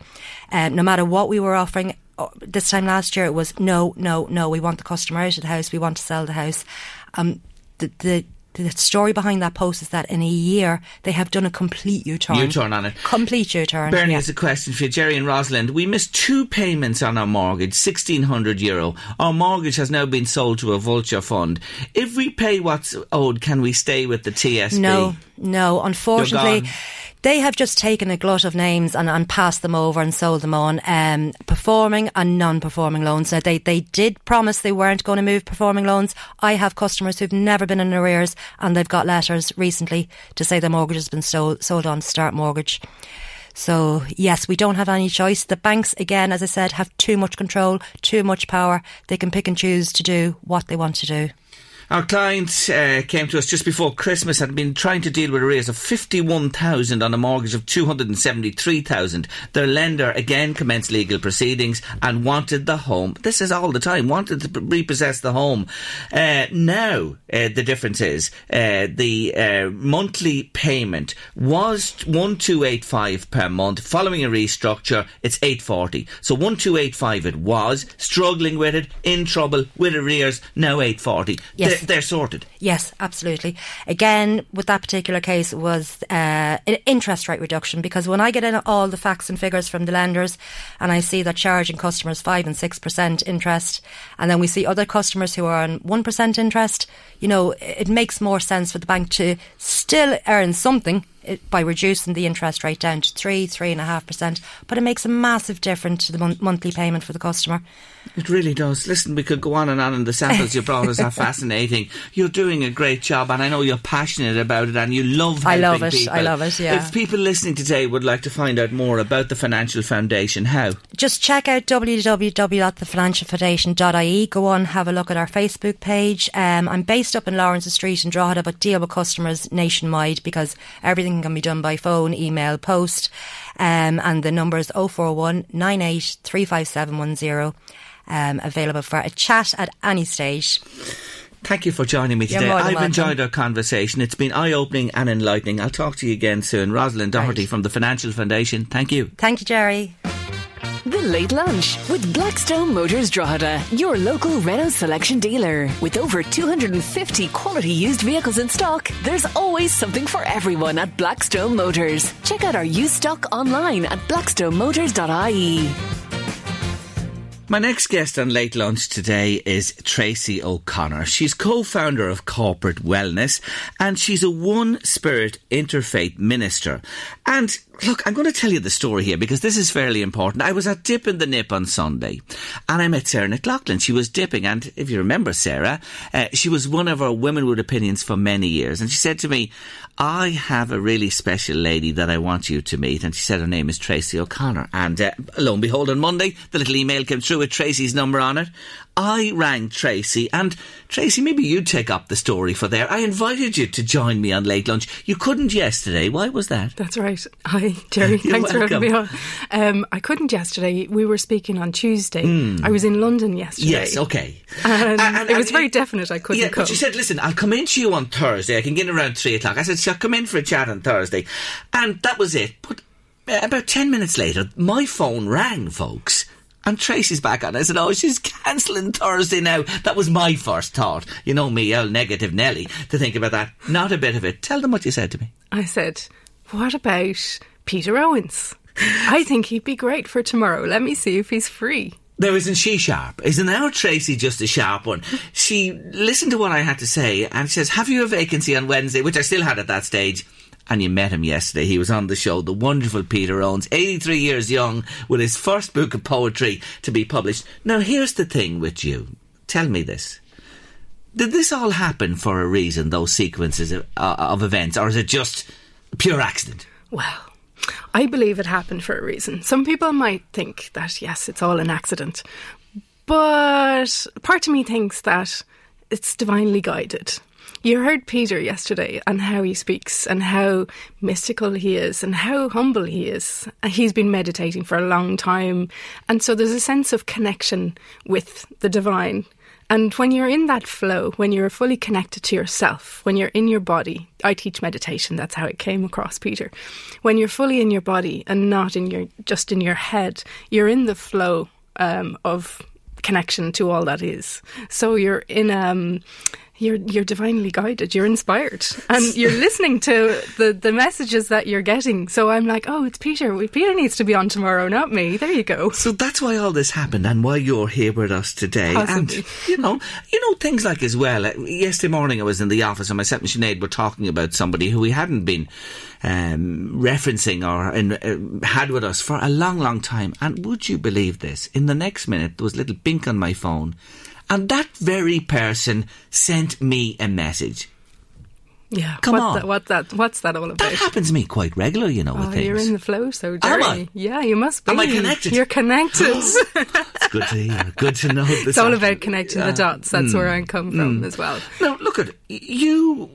Speaker 5: Um, no matter what we were offering, uh, this time last year it was no, no, no. We want the customer out of the house. We want to sell the house. Um, the the the story behind that post is that in a year they have done a complete U-turn.
Speaker 2: U-turn on it.
Speaker 5: Complete U-turn.
Speaker 2: Bernie
Speaker 5: yeah.
Speaker 2: has a question for you, Jerry and Rosalind. We missed two payments on our mortgage, 1600 euro. Our mortgage has now been sold to a vulture fund. If we pay what's owed, can we stay with the TSB?
Speaker 5: No, no. Unfortunately, they have just taken a glut of names and, and passed them over and sold them on. Um, performing and non-performing loans. Now they they did promise they weren't going to move performing loans. I have customers who've never been in arrears and they've got letters recently to say their mortgage has been sold sold on Start Mortgage. So yes, we don't have any choice. The banks, again, as I said, have too much control, too much power. They can pick and choose to do what they want to do.
Speaker 2: Our client uh, came to us just before Christmas, had been trying to deal with arrears of 51,000 on a mortgage of 273,000. Their lender again commenced legal proceedings and wanted the home. This is all the time, wanted to repossess the home. Uh, now, uh, the difference is uh, the uh, monthly payment was 1285 per month. Following a restructure, it's 840. So 1285 it was, struggling with it, in trouble, with arrears, now 840.
Speaker 5: Yes.
Speaker 2: They're, they're sorted.
Speaker 5: Yes, absolutely. Again, with that particular case, it was uh, an interest rate reduction because when I get in all the facts and figures from the lenders and I see that charging customers 5 and 6% interest, and then we see other customers who are on 1% interest, you know, it makes more sense for the bank to still earn something uh, by reducing the interest rate down to 3, 3.5%, but it makes a massive difference to the mon- monthly payment for the customer.
Speaker 2: It really does. Listen, we could go on and on, and the samples you brought us are fascinating. You're doing a great job, and I know you're passionate about it, and you love
Speaker 5: I
Speaker 2: helping
Speaker 5: love it.
Speaker 2: people.
Speaker 5: I love it, yeah.
Speaker 2: If people listening today would like to find out more about the Financial Foundation, how?
Speaker 5: just check out www.thefinancialfoundation.ie. Go on, have a look at our Facebook page. Um, I'm based up in Laurence Street in Drogheda, but deal with customers nationwide because everything can be done by phone, email, post. Um, and the number is 041 98 35710. Um, available for a chat at any stage.
Speaker 2: Thank you for joining me
Speaker 5: You're
Speaker 2: today. I've
Speaker 5: welcome.
Speaker 2: enjoyed our conversation. It's been eye opening and enlightening. I'll talk to you again soon. Rosalind Doherty
Speaker 5: Right.
Speaker 2: from the Financial Foundation. Thank you.
Speaker 5: Thank you, Jerry.
Speaker 1: The Late Lunch with Blackstone Motors Drogheda, your local Renault selection dealer. With over 250 quality used vehicles in stock, there's always something for everyone at Blackstone Motors. Check out our used stock online at blackstonemotors.ie.
Speaker 2: My next guest on Late Lunch today is Treacy O'Connor. She's co-founder of Corporate Wellness and she's a one spirit interfaith minister. And look, I'm going to tell you the story here because this is fairly important. I was at Dip in the Nip on Sunday and I met Sarah McLaughlin. She was dipping and if you remember Sarah, uh, she was one of our Women with Opinions for many years and she said to me, I have a really special lady that I want you to meet. And she said her name is Treacy O'Connor. And uh, lo and behold, on Monday, the little email came through with Treacy's number on it. I rang Treacy, and Treacy, maybe you'd take up the story for there. I invited you to join me on Late Lunch. You couldn't yesterday. Why was that?
Speaker 6: That's right. Hi, Jerry. Thanks for having me on. Um, I couldn't yesterday. We were speaking on Tuesday. I was in London yesterday.
Speaker 2: Yes, okay.
Speaker 6: And,
Speaker 2: And-
Speaker 6: it was
Speaker 2: and-
Speaker 6: very definite I couldn't
Speaker 2: Yeah,
Speaker 6: come.
Speaker 2: but she said, listen, I'll come in to you on Thursday. I can get in around three o'clock. I said, she'll come in for a chat on Thursday. And that was it. But uh, about 10 minutes later, my phone rang, folks. And Treacy's back on. I said, oh, she's cancelling Thursday now. That was my first thought. You know me, old negative Nelly, to think about that. Not a bit of it. Tell them what you said to me.
Speaker 6: I said, what about Peter Owens? I think he'd be great for tomorrow. Let me see if he's free.
Speaker 2: Now, isn't she sharp? Isn't our Treacy just a sharp one? She listened to what I had to say and says, Have you a vacancy on Wednesday? Which I still had at that stage. And you met him yesterday. He was on the show, the wonderful Peter Owens, 83 years young, with his first book of poetry to be published. Now, here's the thing with you. Tell me this. Did this all happen for a reason, those sequences of, uh, of events, or is it just pure accident?
Speaker 6: Well, I believe it happened for a reason. Some people might think that, yes, it's all an accident. But part of me thinks that it's divinely guided. You heard Peter yesterday and how he speaks and how mystical he is and how humble he is. He's been meditating for a long time. And so there's a sense of connection with the divine. And when you're in that flow, when you're fully connected to yourself, when you're in your body, I teach meditation, that's how it came across Peter. When you're fully in your body and not in your just in your head, you're in the flow um, of connection to all that is. So you're in um you're you're divinely guided. You're inspired, and you're listening to the the messages that you're getting. So I'm like, oh, it's Peter. Peter needs to be on tomorrow, not me. There you go.
Speaker 2: So that's why all this happened, and why you're here with us today.
Speaker 6: Possibly.
Speaker 2: And you know, you know things like as well. uh, Yesterday morning, I was in the office, and myself and Sinead were talking about somebody who we hadn't been um, referencing or in, uh, had with us for a long, long time. And would you believe this? In the next minute, there was a little bink on my phone, and that very person sent me a message.
Speaker 6: Yeah.
Speaker 2: Come
Speaker 6: what
Speaker 2: on.
Speaker 6: The, what that? What's that all about?
Speaker 2: That happens to me quite regular, you know, with
Speaker 6: Oh,
Speaker 2: things.
Speaker 6: you're in the flow, so Jerry.
Speaker 2: Am I?
Speaker 6: Yeah, you must be.
Speaker 2: Am I connected?
Speaker 6: You're connected.
Speaker 2: It's good to hear. Good to know. This
Speaker 6: it's all
Speaker 2: afternoon.
Speaker 6: about connecting
Speaker 2: Yeah.
Speaker 6: the dots. That's
Speaker 2: Mm.
Speaker 6: where I come from
Speaker 2: Mm.
Speaker 6: as well.
Speaker 2: Now, look at you.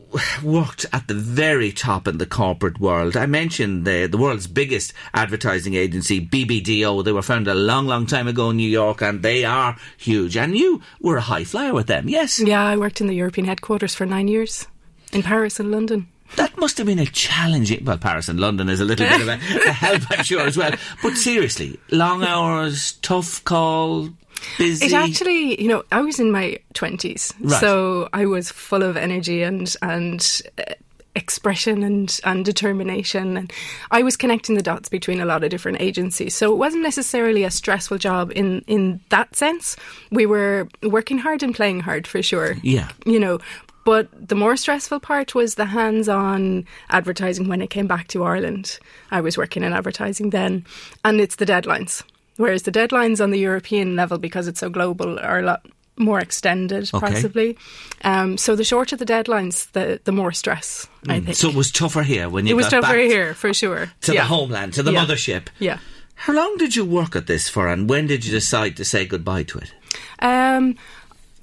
Speaker 2: Worked at the very top in the corporate world. I mentioned the the world's biggest advertising agency, BBDO. They were founded a long, long time ago in New York, and they are huge. And you were a high flyer with them, yes?
Speaker 6: Yeah, I worked in the European headquarters for nine years in Paris and London.
Speaker 2: That must have been a challenging. Well, Paris and London is a little bit of a, a help, I'm sure, as well. But seriously, long hours, tough call, busy.
Speaker 6: It actually, you know, I was in my twenties,
Speaker 2: Right.
Speaker 6: so I was full of energy and and uh, expression and and determination, and I was connecting the dots between a lot of different agencies. So it wasn't necessarily a stressful job in in that sense. We were working hard and playing hard for sure.
Speaker 2: Yeah.
Speaker 6: you know. But the more stressful part was the hands on advertising when it came back to Ireland. I was working in advertising then, and it's the deadlines. Whereas the deadlines on the European level, because it's so global, are a lot more extended,
Speaker 2: Okay.
Speaker 6: possibly. Um, so the shorter the deadlines, the, the more stress, I
Speaker 2: Mm.
Speaker 6: think.
Speaker 2: So it was tougher here when you
Speaker 6: it was tougher here, for sure.
Speaker 2: to
Speaker 6: Yeah.
Speaker 2: the homeland, to the
Speaker 6: Yeah.
Speaker 2: mothership.
Speaker 6: Yeah.
Speaker 2: How long did you work at this for, and when did you decide to say goodbye to it?
Speaker 6: Um,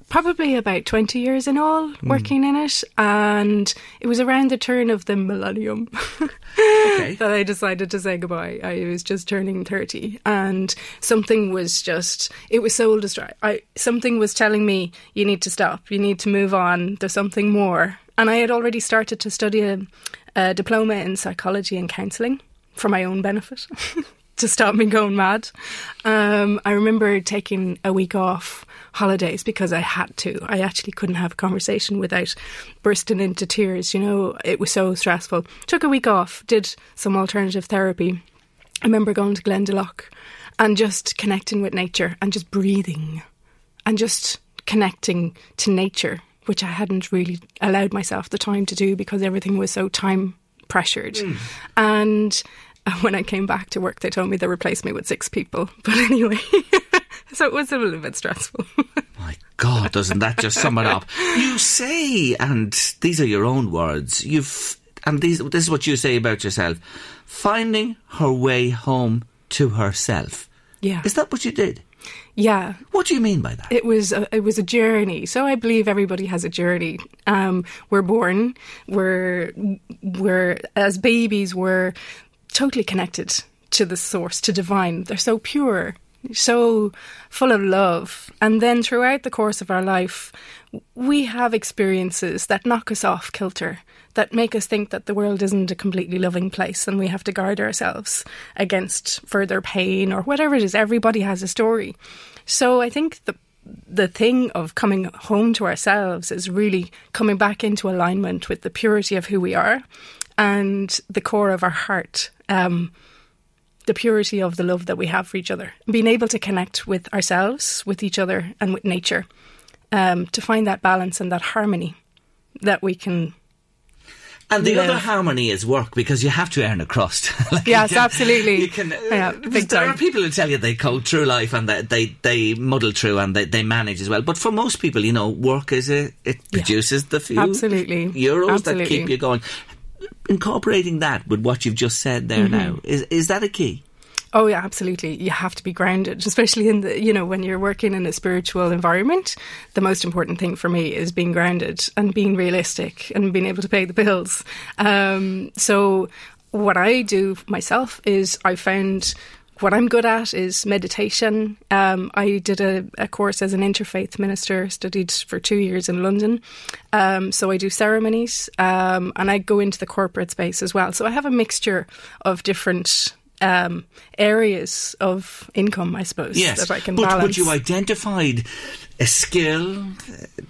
Speaker 6: probably about 20 years in all
Speaker 2: Hmm.
Speaker 6: working in it. And it was around the turn of the millennium that I decided to say goodbye. I was just turning 30 and something was just, it was soul destroy. I, something was telling me, you need to stop, you need to move on, there's something more. And I had already started to study a, a diploma in psychology and counselling for my own benefit. to stop me going mad. Um, I remember taking a week off holidays because I had to. I actually couldn't have a conversation without bursting into tears. You know, it was so stressful. Took a week off, did some alternative therapy. I remember going to Glendalough and just connecting with nature and just breathing and just connecting to nature, which I hadn't really allowed myself the time to do because everything was so time pressured. And uh, when I came back to work, they told me they replaced me with six people. But anyway, so it was a little bit stressful.
Speaker 2: My God, doesn't that just sum it up? You say, and these are your own words. You've, and these, this is what you say about yourself: finding her way home to herself.
Speaker 6: yeah.
Speaker 2: Is that what you did?
Speaker 6: Yeah.
Speaker 2: What do you mean by that?
Speaker 6: It was a, it was a journey. So I believe everybody has a journey. Um, we're born, we're we're as babies we're totally connected to the source, to divine. They're so pure. so full of love. And then throughout the course of our life, we have experiences that knock us off kilter, that make us think that the world isn't a completely loving place and we have to guard ourselves against further pain or whatever it is. Everybody has a story. So I think the the thing of coming home to ourselves is really coming back into alignment with the purity of who we are and the core of our heart. Um, the purity of the love that we have for each other, being able to connect with ourselves, with each other, and with nature, um, to find that balance and that harmony that we can.
Speaker 2: And the
Speaker 6: live.
Speaker 2: other harmony is work because you have to earn a crust. Like, you
Speaker 6: Yes,
Speaker 2: can-
Speaker 6: absolutely.
Speaker 2: You can.
Speaker 6: Yeah, big
Speaker 2: there
Speaker 6: time.
Speaker 2: are people who tell you they call true life and that they, they muddle through and they, they manage as well. But for most people, you know, work is a it produces the few
Speaker 6: Absolutely.
Speaker 2: euros that keep you going. Incorporating that with what you've just said there
Speaker 6: Mhm.
Speaker 2: now is is that a key?
Speaker 6: Oh yeah, absolutely. You have to be grounded, especially in the you know when you're working in a spiritual environment. The most important thing for me is being grounded and being realistic and being able to pay the bills. Um, so what I do myself is I found what I'm good at is meditation. Um, I did a, a course as an interfaith minister, studied for two years in London. Um, so I do ceremonies um, and I go into the corporate space as well. So I have a mixture of different um, areas of income, I suppose,
Speaker 2: Yes,
Speaker 6: that I can
Speaker 2: but,
Speaker 6: balance.
Speaker 2: but you identified a skill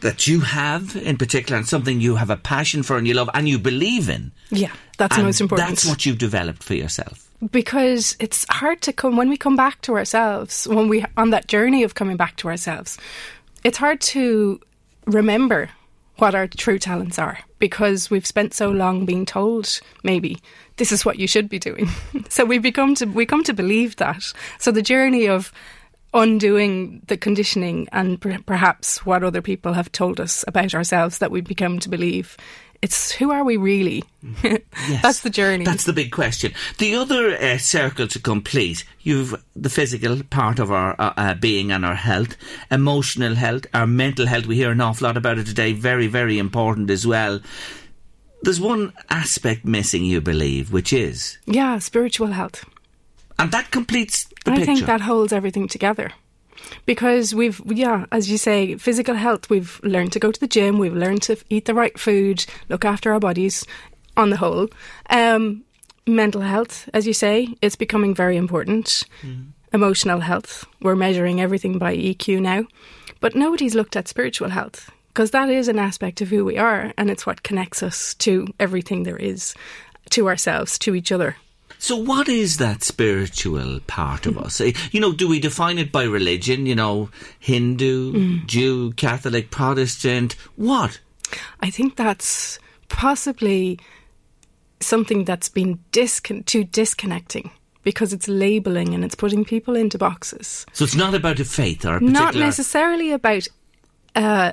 Speaker 2: that you have in particular and something you have a passion for and you love and you believe in.
Speaker 6: yeah, that's the most important.
Speaker 2: That's what you've developed for yourself.
Speaker 6: because it's hard to come when we come back to ourselves when we on that journey of coming back to ourselves it's hard to remember what our true talents are because we've spent so long being told maybe this is what you should be doing. So we become to we come to believe that. So the journey of undoing the conditioning and per- perhaps what other people have told us about ourselves that we become to believe it's who are we really that's the journey
Speaker 2: That's the big question. The other uh, circle to complete, you've the physical part of our uh, uh, being and our health, emotional health, our mental health. We hear an awful lot about it today. Very, very important as well. There's one aspect missing, you believe, which is,
Speaker 6: Yeah, spiritual health.
Speaker 2: and that completes the
Speaker 6: I
Speaker 2: picture.
Speaker 6: think that holds everything together. Because we've, yeah, as you say, physical health, we've learned to go to the gym, we've learned to eat the right food, look after our bodies on the whole. Um, mental health, as you say, it's becoming very important. Emotional health, we're measuring everything by EQ now. But nobody's looked at spiritual health because that is an aspect of who we are and it's what connects us to everything there is, to ourselves, to each other.
Speaker 2: So, what is that spiritual part of us? Eh, You know, do we define it by religion? You know, Hindu,
Speaker 6: Mm.
Speaker 2: Jew, Catholic, Protestant? What?
Speaker 6: I think that's possibly something that's been discon- too disconnecting because it's labeling and it's putting people into boxes.
Speaker 2: So, it's not about a faith or a particular.
Speaker 6: Not necessarily about uh,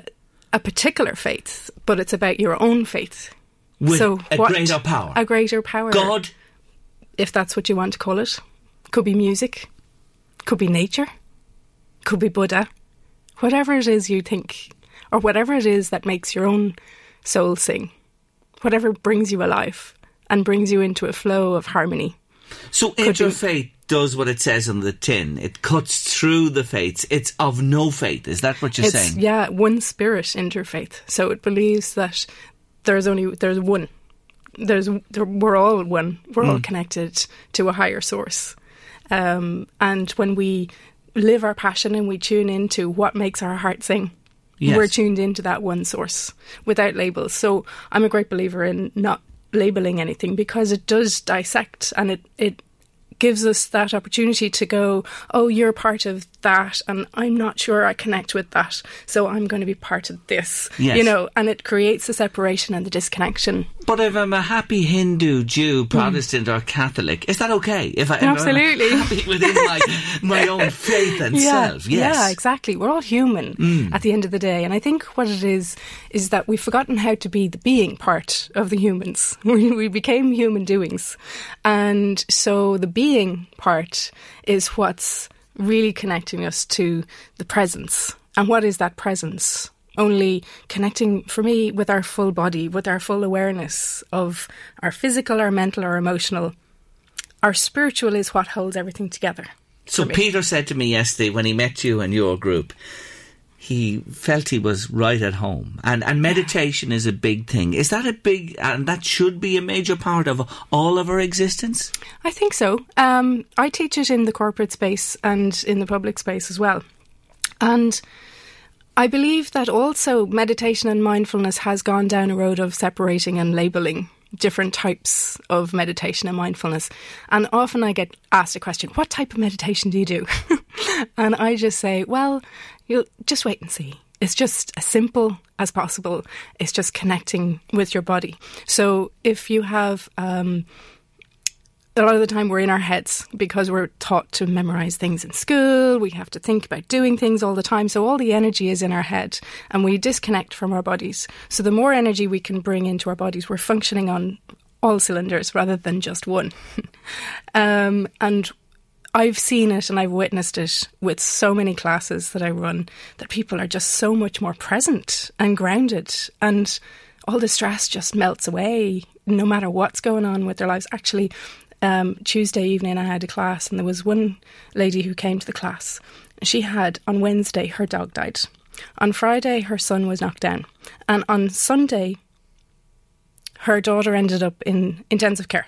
Speaker 6: a particular faith, but it's about your own faith.
Speaker 2: With
Speaker 6: so
Speaker 2: a
Speaker 6: what-
Speaker 2: greater power.
Speaker 6: A greater power.
Speaker 2: God.
Speaker 6: If that's what you want to call it. Could be music, could be nature, could be Buddha. Whatever it is you think, or whatever it is that makes your own soul sing, whatever brings you alive and brings you into a flow of harmony.
Speaker 2: So,
Speaker 6: Could
Speaker 2: interfaith does what it says on the tin. It cuts through the faiths. It's of no faith. Is that what you're
Speaker 6: it's
Speaker 2: saying?
Speaker 6: yeah, one spirit interfaith. So it believes that there's only there's one. There's there, we're all one. We're all
Speaker 2: Mm.
Speaker 6: connected to a higher source. Um, and when we live our passion and we tune into what makes our heart sing,
Speaker 2: Yes.
Speaker 6: we're tuned into that one source without labels. So I'm a great believer in not labeling anything because it does dissect and it it gives us that opportunity to go, oh, you're part of that, and I'm not sure I connect with that, so I'm going to be part of this.
Speaker 2: Yes.
Speaker 6: You know, and it creates the separation and the disconnection.
Speaker 2: But if I'm a happy Hindu, Jew, Protestant, or Catholic, is that okay? If, I, if
Speaker 6: Absolutely.
Speaker 2: I'm happy within my, my own faith and
Speaker 6: yeah,
Speaker 2: self, yes.
Speaker 6: yeah, exactly. We're all human
Speaker 2: Mm.
Speaker 6: at the end of the day, and I think what it is is that we've forgotten how to be the being part of the humans. We, we became human doings, and so the being part is what's really connecting us to the presence. And what is that presence? Only connecting for me with our full body, with our full awareness of our physical, our mental, our emotional. Our spiritual is what holds everything together.
Speaker 2: So Peter said to me yesterday when he met you and your group, he felt he was right at home. And and meditation is a big thing. Is that a big and that should be a major part of all of our existence?
Speaker 6: I think so. Um, I teach it in the corporate space and in the public space as well. And I believe that also meditation and mindfulness has gone down a road of separating and labeling different types of meditation and mindfulness. And often I get asked a question, what type of meditation do you do? and I just say, well, you'll just wait and see. It's just as simple as possible. It's just connecting with your body. So if you have um, a lot of the time we're in our heads because we're taught to memorize things in school. We have to think about doing things all the time. So all the energy is in our head and we disconnect from our bodies. So the more energy we can bring into our bodies, we're functioning on all cylinders rather than just one. um, and I've seen it and I've witnessed it with so many classes that I run that people are just so much more present and grounded and all the stress just melts away no matter what's going on with their lives. Actually, um, Tuesday evening I had a class, and there was one lady who came to the class. She had on Wednesday her dog died. On Friday her son was knocked down, and on Sunday her daughter ended up in intensive care.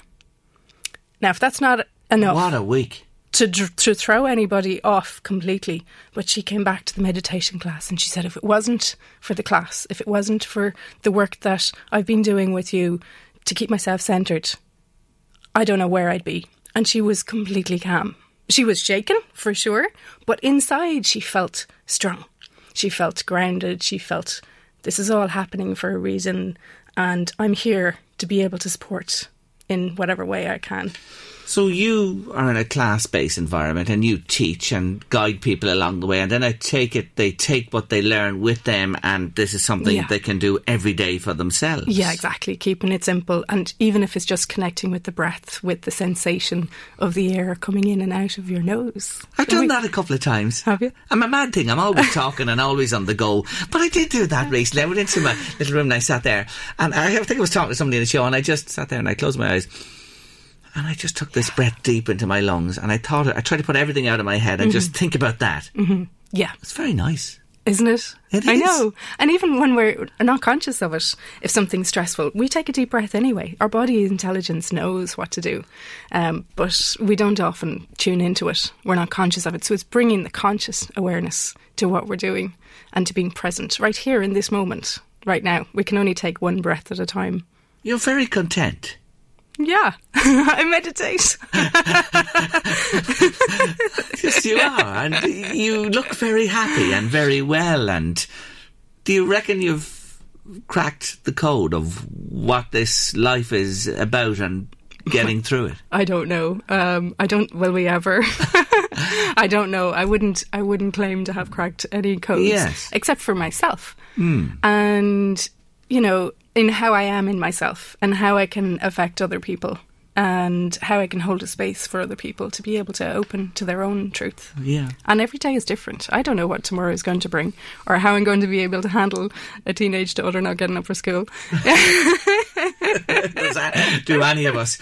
Speaker 6: Now, if that's not enough,
Speaker 2: what a week
Speaker 6: to to throw anybody off completely. But she came back to the meditation class and she said, if it wasn't for the class, if it wasn't for the work that I've been doing with you to keep myself centered, I don't know where I'd be. And she was completely calm. She was shaken, for sure, but inside she felt strong. She felt grounded. She felt this is all happening for a reason, and I'm here to be able to support in whatever way I can.
Speaker 2: So you are in a class-based environment and you teach and guide people along the way, and then I take it they take what they learn with them, and this is something yeah. they can do every day for themselves.
Speaker 6: Yeah, exactly. Keeping it simple, and even if it's just connecting with the breath, with the sensation of the air coming in and out of your nose.
Speaker 2: I've done we, that a couple of times.
Speaker 6: Have you?
Speaker 2: I'm a mad thing. I'm always talking and always on the go, but I did do that recently. I went into my little room and I sat there, and I think I was talking to somebody in the show, and I just sat there and I closed my eyes and I just took this breath deep into my lungs and I thought, I tried to put everything out of my head and mm-hmm. just think about that.
Speaker 6: Mm-hmm. Yeah.
Speaker 2: It's very nice.
Speaker 6: Isn't it?
Speaker 2: It
Speaker 6: I know. And even when we're not conscious of it, if something's stressful, we take a deep breath anyway. Our body intelligence knows what to do. Um, but we don't often tune into it. We're not conscious of it. So it's bringing the conscious awareness to what we're doing and to being present right here in this moment, right now. We can only take one breath at a time.
Speaker 2: You're very content.
Speaker 6: Yeah, I meditate.
Speaker 2: yes, you are, and you look very happy and very well. And do you reckon you've cracked the code of what this life is about and getting through it?
Speaker 6: I don't know. Um, I don't. Will we ever? I don't know. I wouldn't. I wouldn't claim to have cracked any codes,
Speaker 2: yes.
Speaker 6: except for myself.
Speaker 2: Mm.
Speaker 6: And you know, in how I am in myself and how I can affect other people and how I can hold a space for other people to be able to open to their own truth.
Speaker 2: Yeah.
Speaker 6: And every day is different. I don't know what tomorrow is going to bring or how I'm going to be able to handle a teenage daughter not getting up for school.
Speaker 2: Does that do any of us?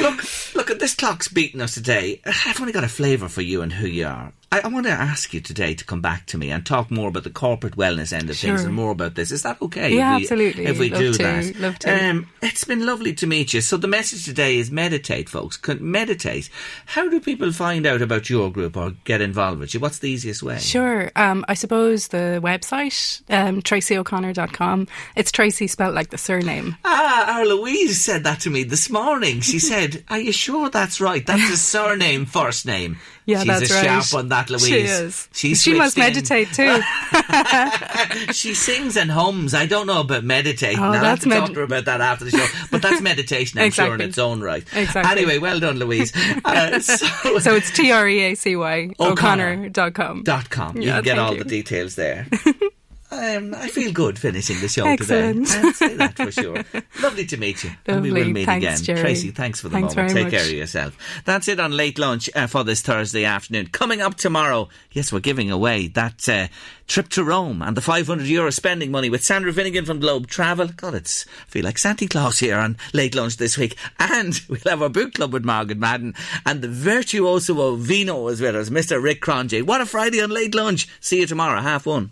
Speaker 2: Look, look at this clock's beating us today. I've only got a flavour for you and who you are. I, I, want to ask you today to come back to me and talk more about the corporate wellness end of sure. things and more about this. Is that okay?
Speaker 6: Yeah,
Speaker 2: if we,
Speaker 6: absolutely.
Speaker 2: If we
Speaker 6: Love
Speaker 2: do
Speaker 6: to.
Speaker 2: that,
Speaker 6: Love to.
Speaker 2: Um, it's been lovely to meet you. So the message today is meditate, folks. Meditate. How do people find out about your group or get involved with you? What's the easiest way?
Speaker 6: Sure. Um, I suppose the website, um, treacyo'connor.com. It's Treacy spelled like the surname.
Speaker 2: Ah, our Louise said that to me this morning. She said, "Are you sure that's right? That's a surname, first name."
Speaker 6: Yeah,
Speaker 2: She's
Speaker 6: that's
Speaker 2: a
Speaker 6: right.
Speaker 2: sharp one, that Louise.
Speaker 6: She is.
Speaker 2: She's
Speaker 6: she must
Speaker 2: in.
Speaker 6: meditate too.
Speaker 2: she sings and hums. I don't know about meditating.
Speaker 6: Oh,
Speaker 2: I'll have
Speaker 6: that's
Speaker 2: to
Speaker 6: med-
Speaker 2: talk to her about that after the show. But that's meditation, I'm
Speaker 6: exactly.
Speaker 2: sure, in its own right.
Speaker 6: Exactly.
Speaker 2: Anyway, well done, Louise. Uh, so,
Speaker 6: so, it's T R E A C Y O'Connor.com.
Speaker 2: Dot com. You
Speaker 6: Yeah,
Speaker 2: can get all
Speaker 6: you.
Speaker 2: the details there. Um, I feel good finishing the show
Speaker 6: Excellent.
Speaker 2: today. I'll say that for sure. Lovely to meet you. And we will
Speaker 6: Lovely.
Speaker 2: meet
Speaker 6: Thanks,
Speaker 2: again.
Speaker 6: Jerry.
Speaker 2: Treacy, thanks for the
Speaker 6: Thanks
Speaker 2: moment. Take
Speaker 6: much.
Speaker 2: care of yourself. That's it on late lunch uh, for this Thursday afternoon. Coming up tomorrow, yes, we're giving away that uh, trip to Rome and the 500 euro spending money with Sandra Finnegan from Globe Travel. God, it's I feel like Santa Claus here on late lunch this week. And we'll have our book club with Margaret Madden and the virtuoso of vino as well as Mr. Rick Cronje. What a Friday on late lunch. See you tomorrow, half one.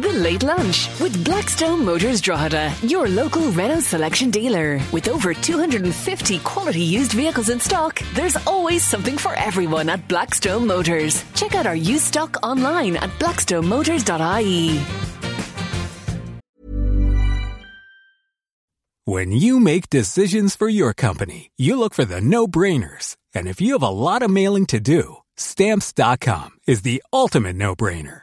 Speaker 1: The Late Lunch with Blackstone Motors Drogheda, your local Renault selection dealer. With over 250 quality used vehicles in stock, there's always something for everyone at Blackstone Motors. Check out our used stock online at blackstonemotors.ie.
Speaker 7: When you make decisions for your company, you look for the no brainers. And if you have a lot of mailing to do, stamps.com is the ultimate no brainer.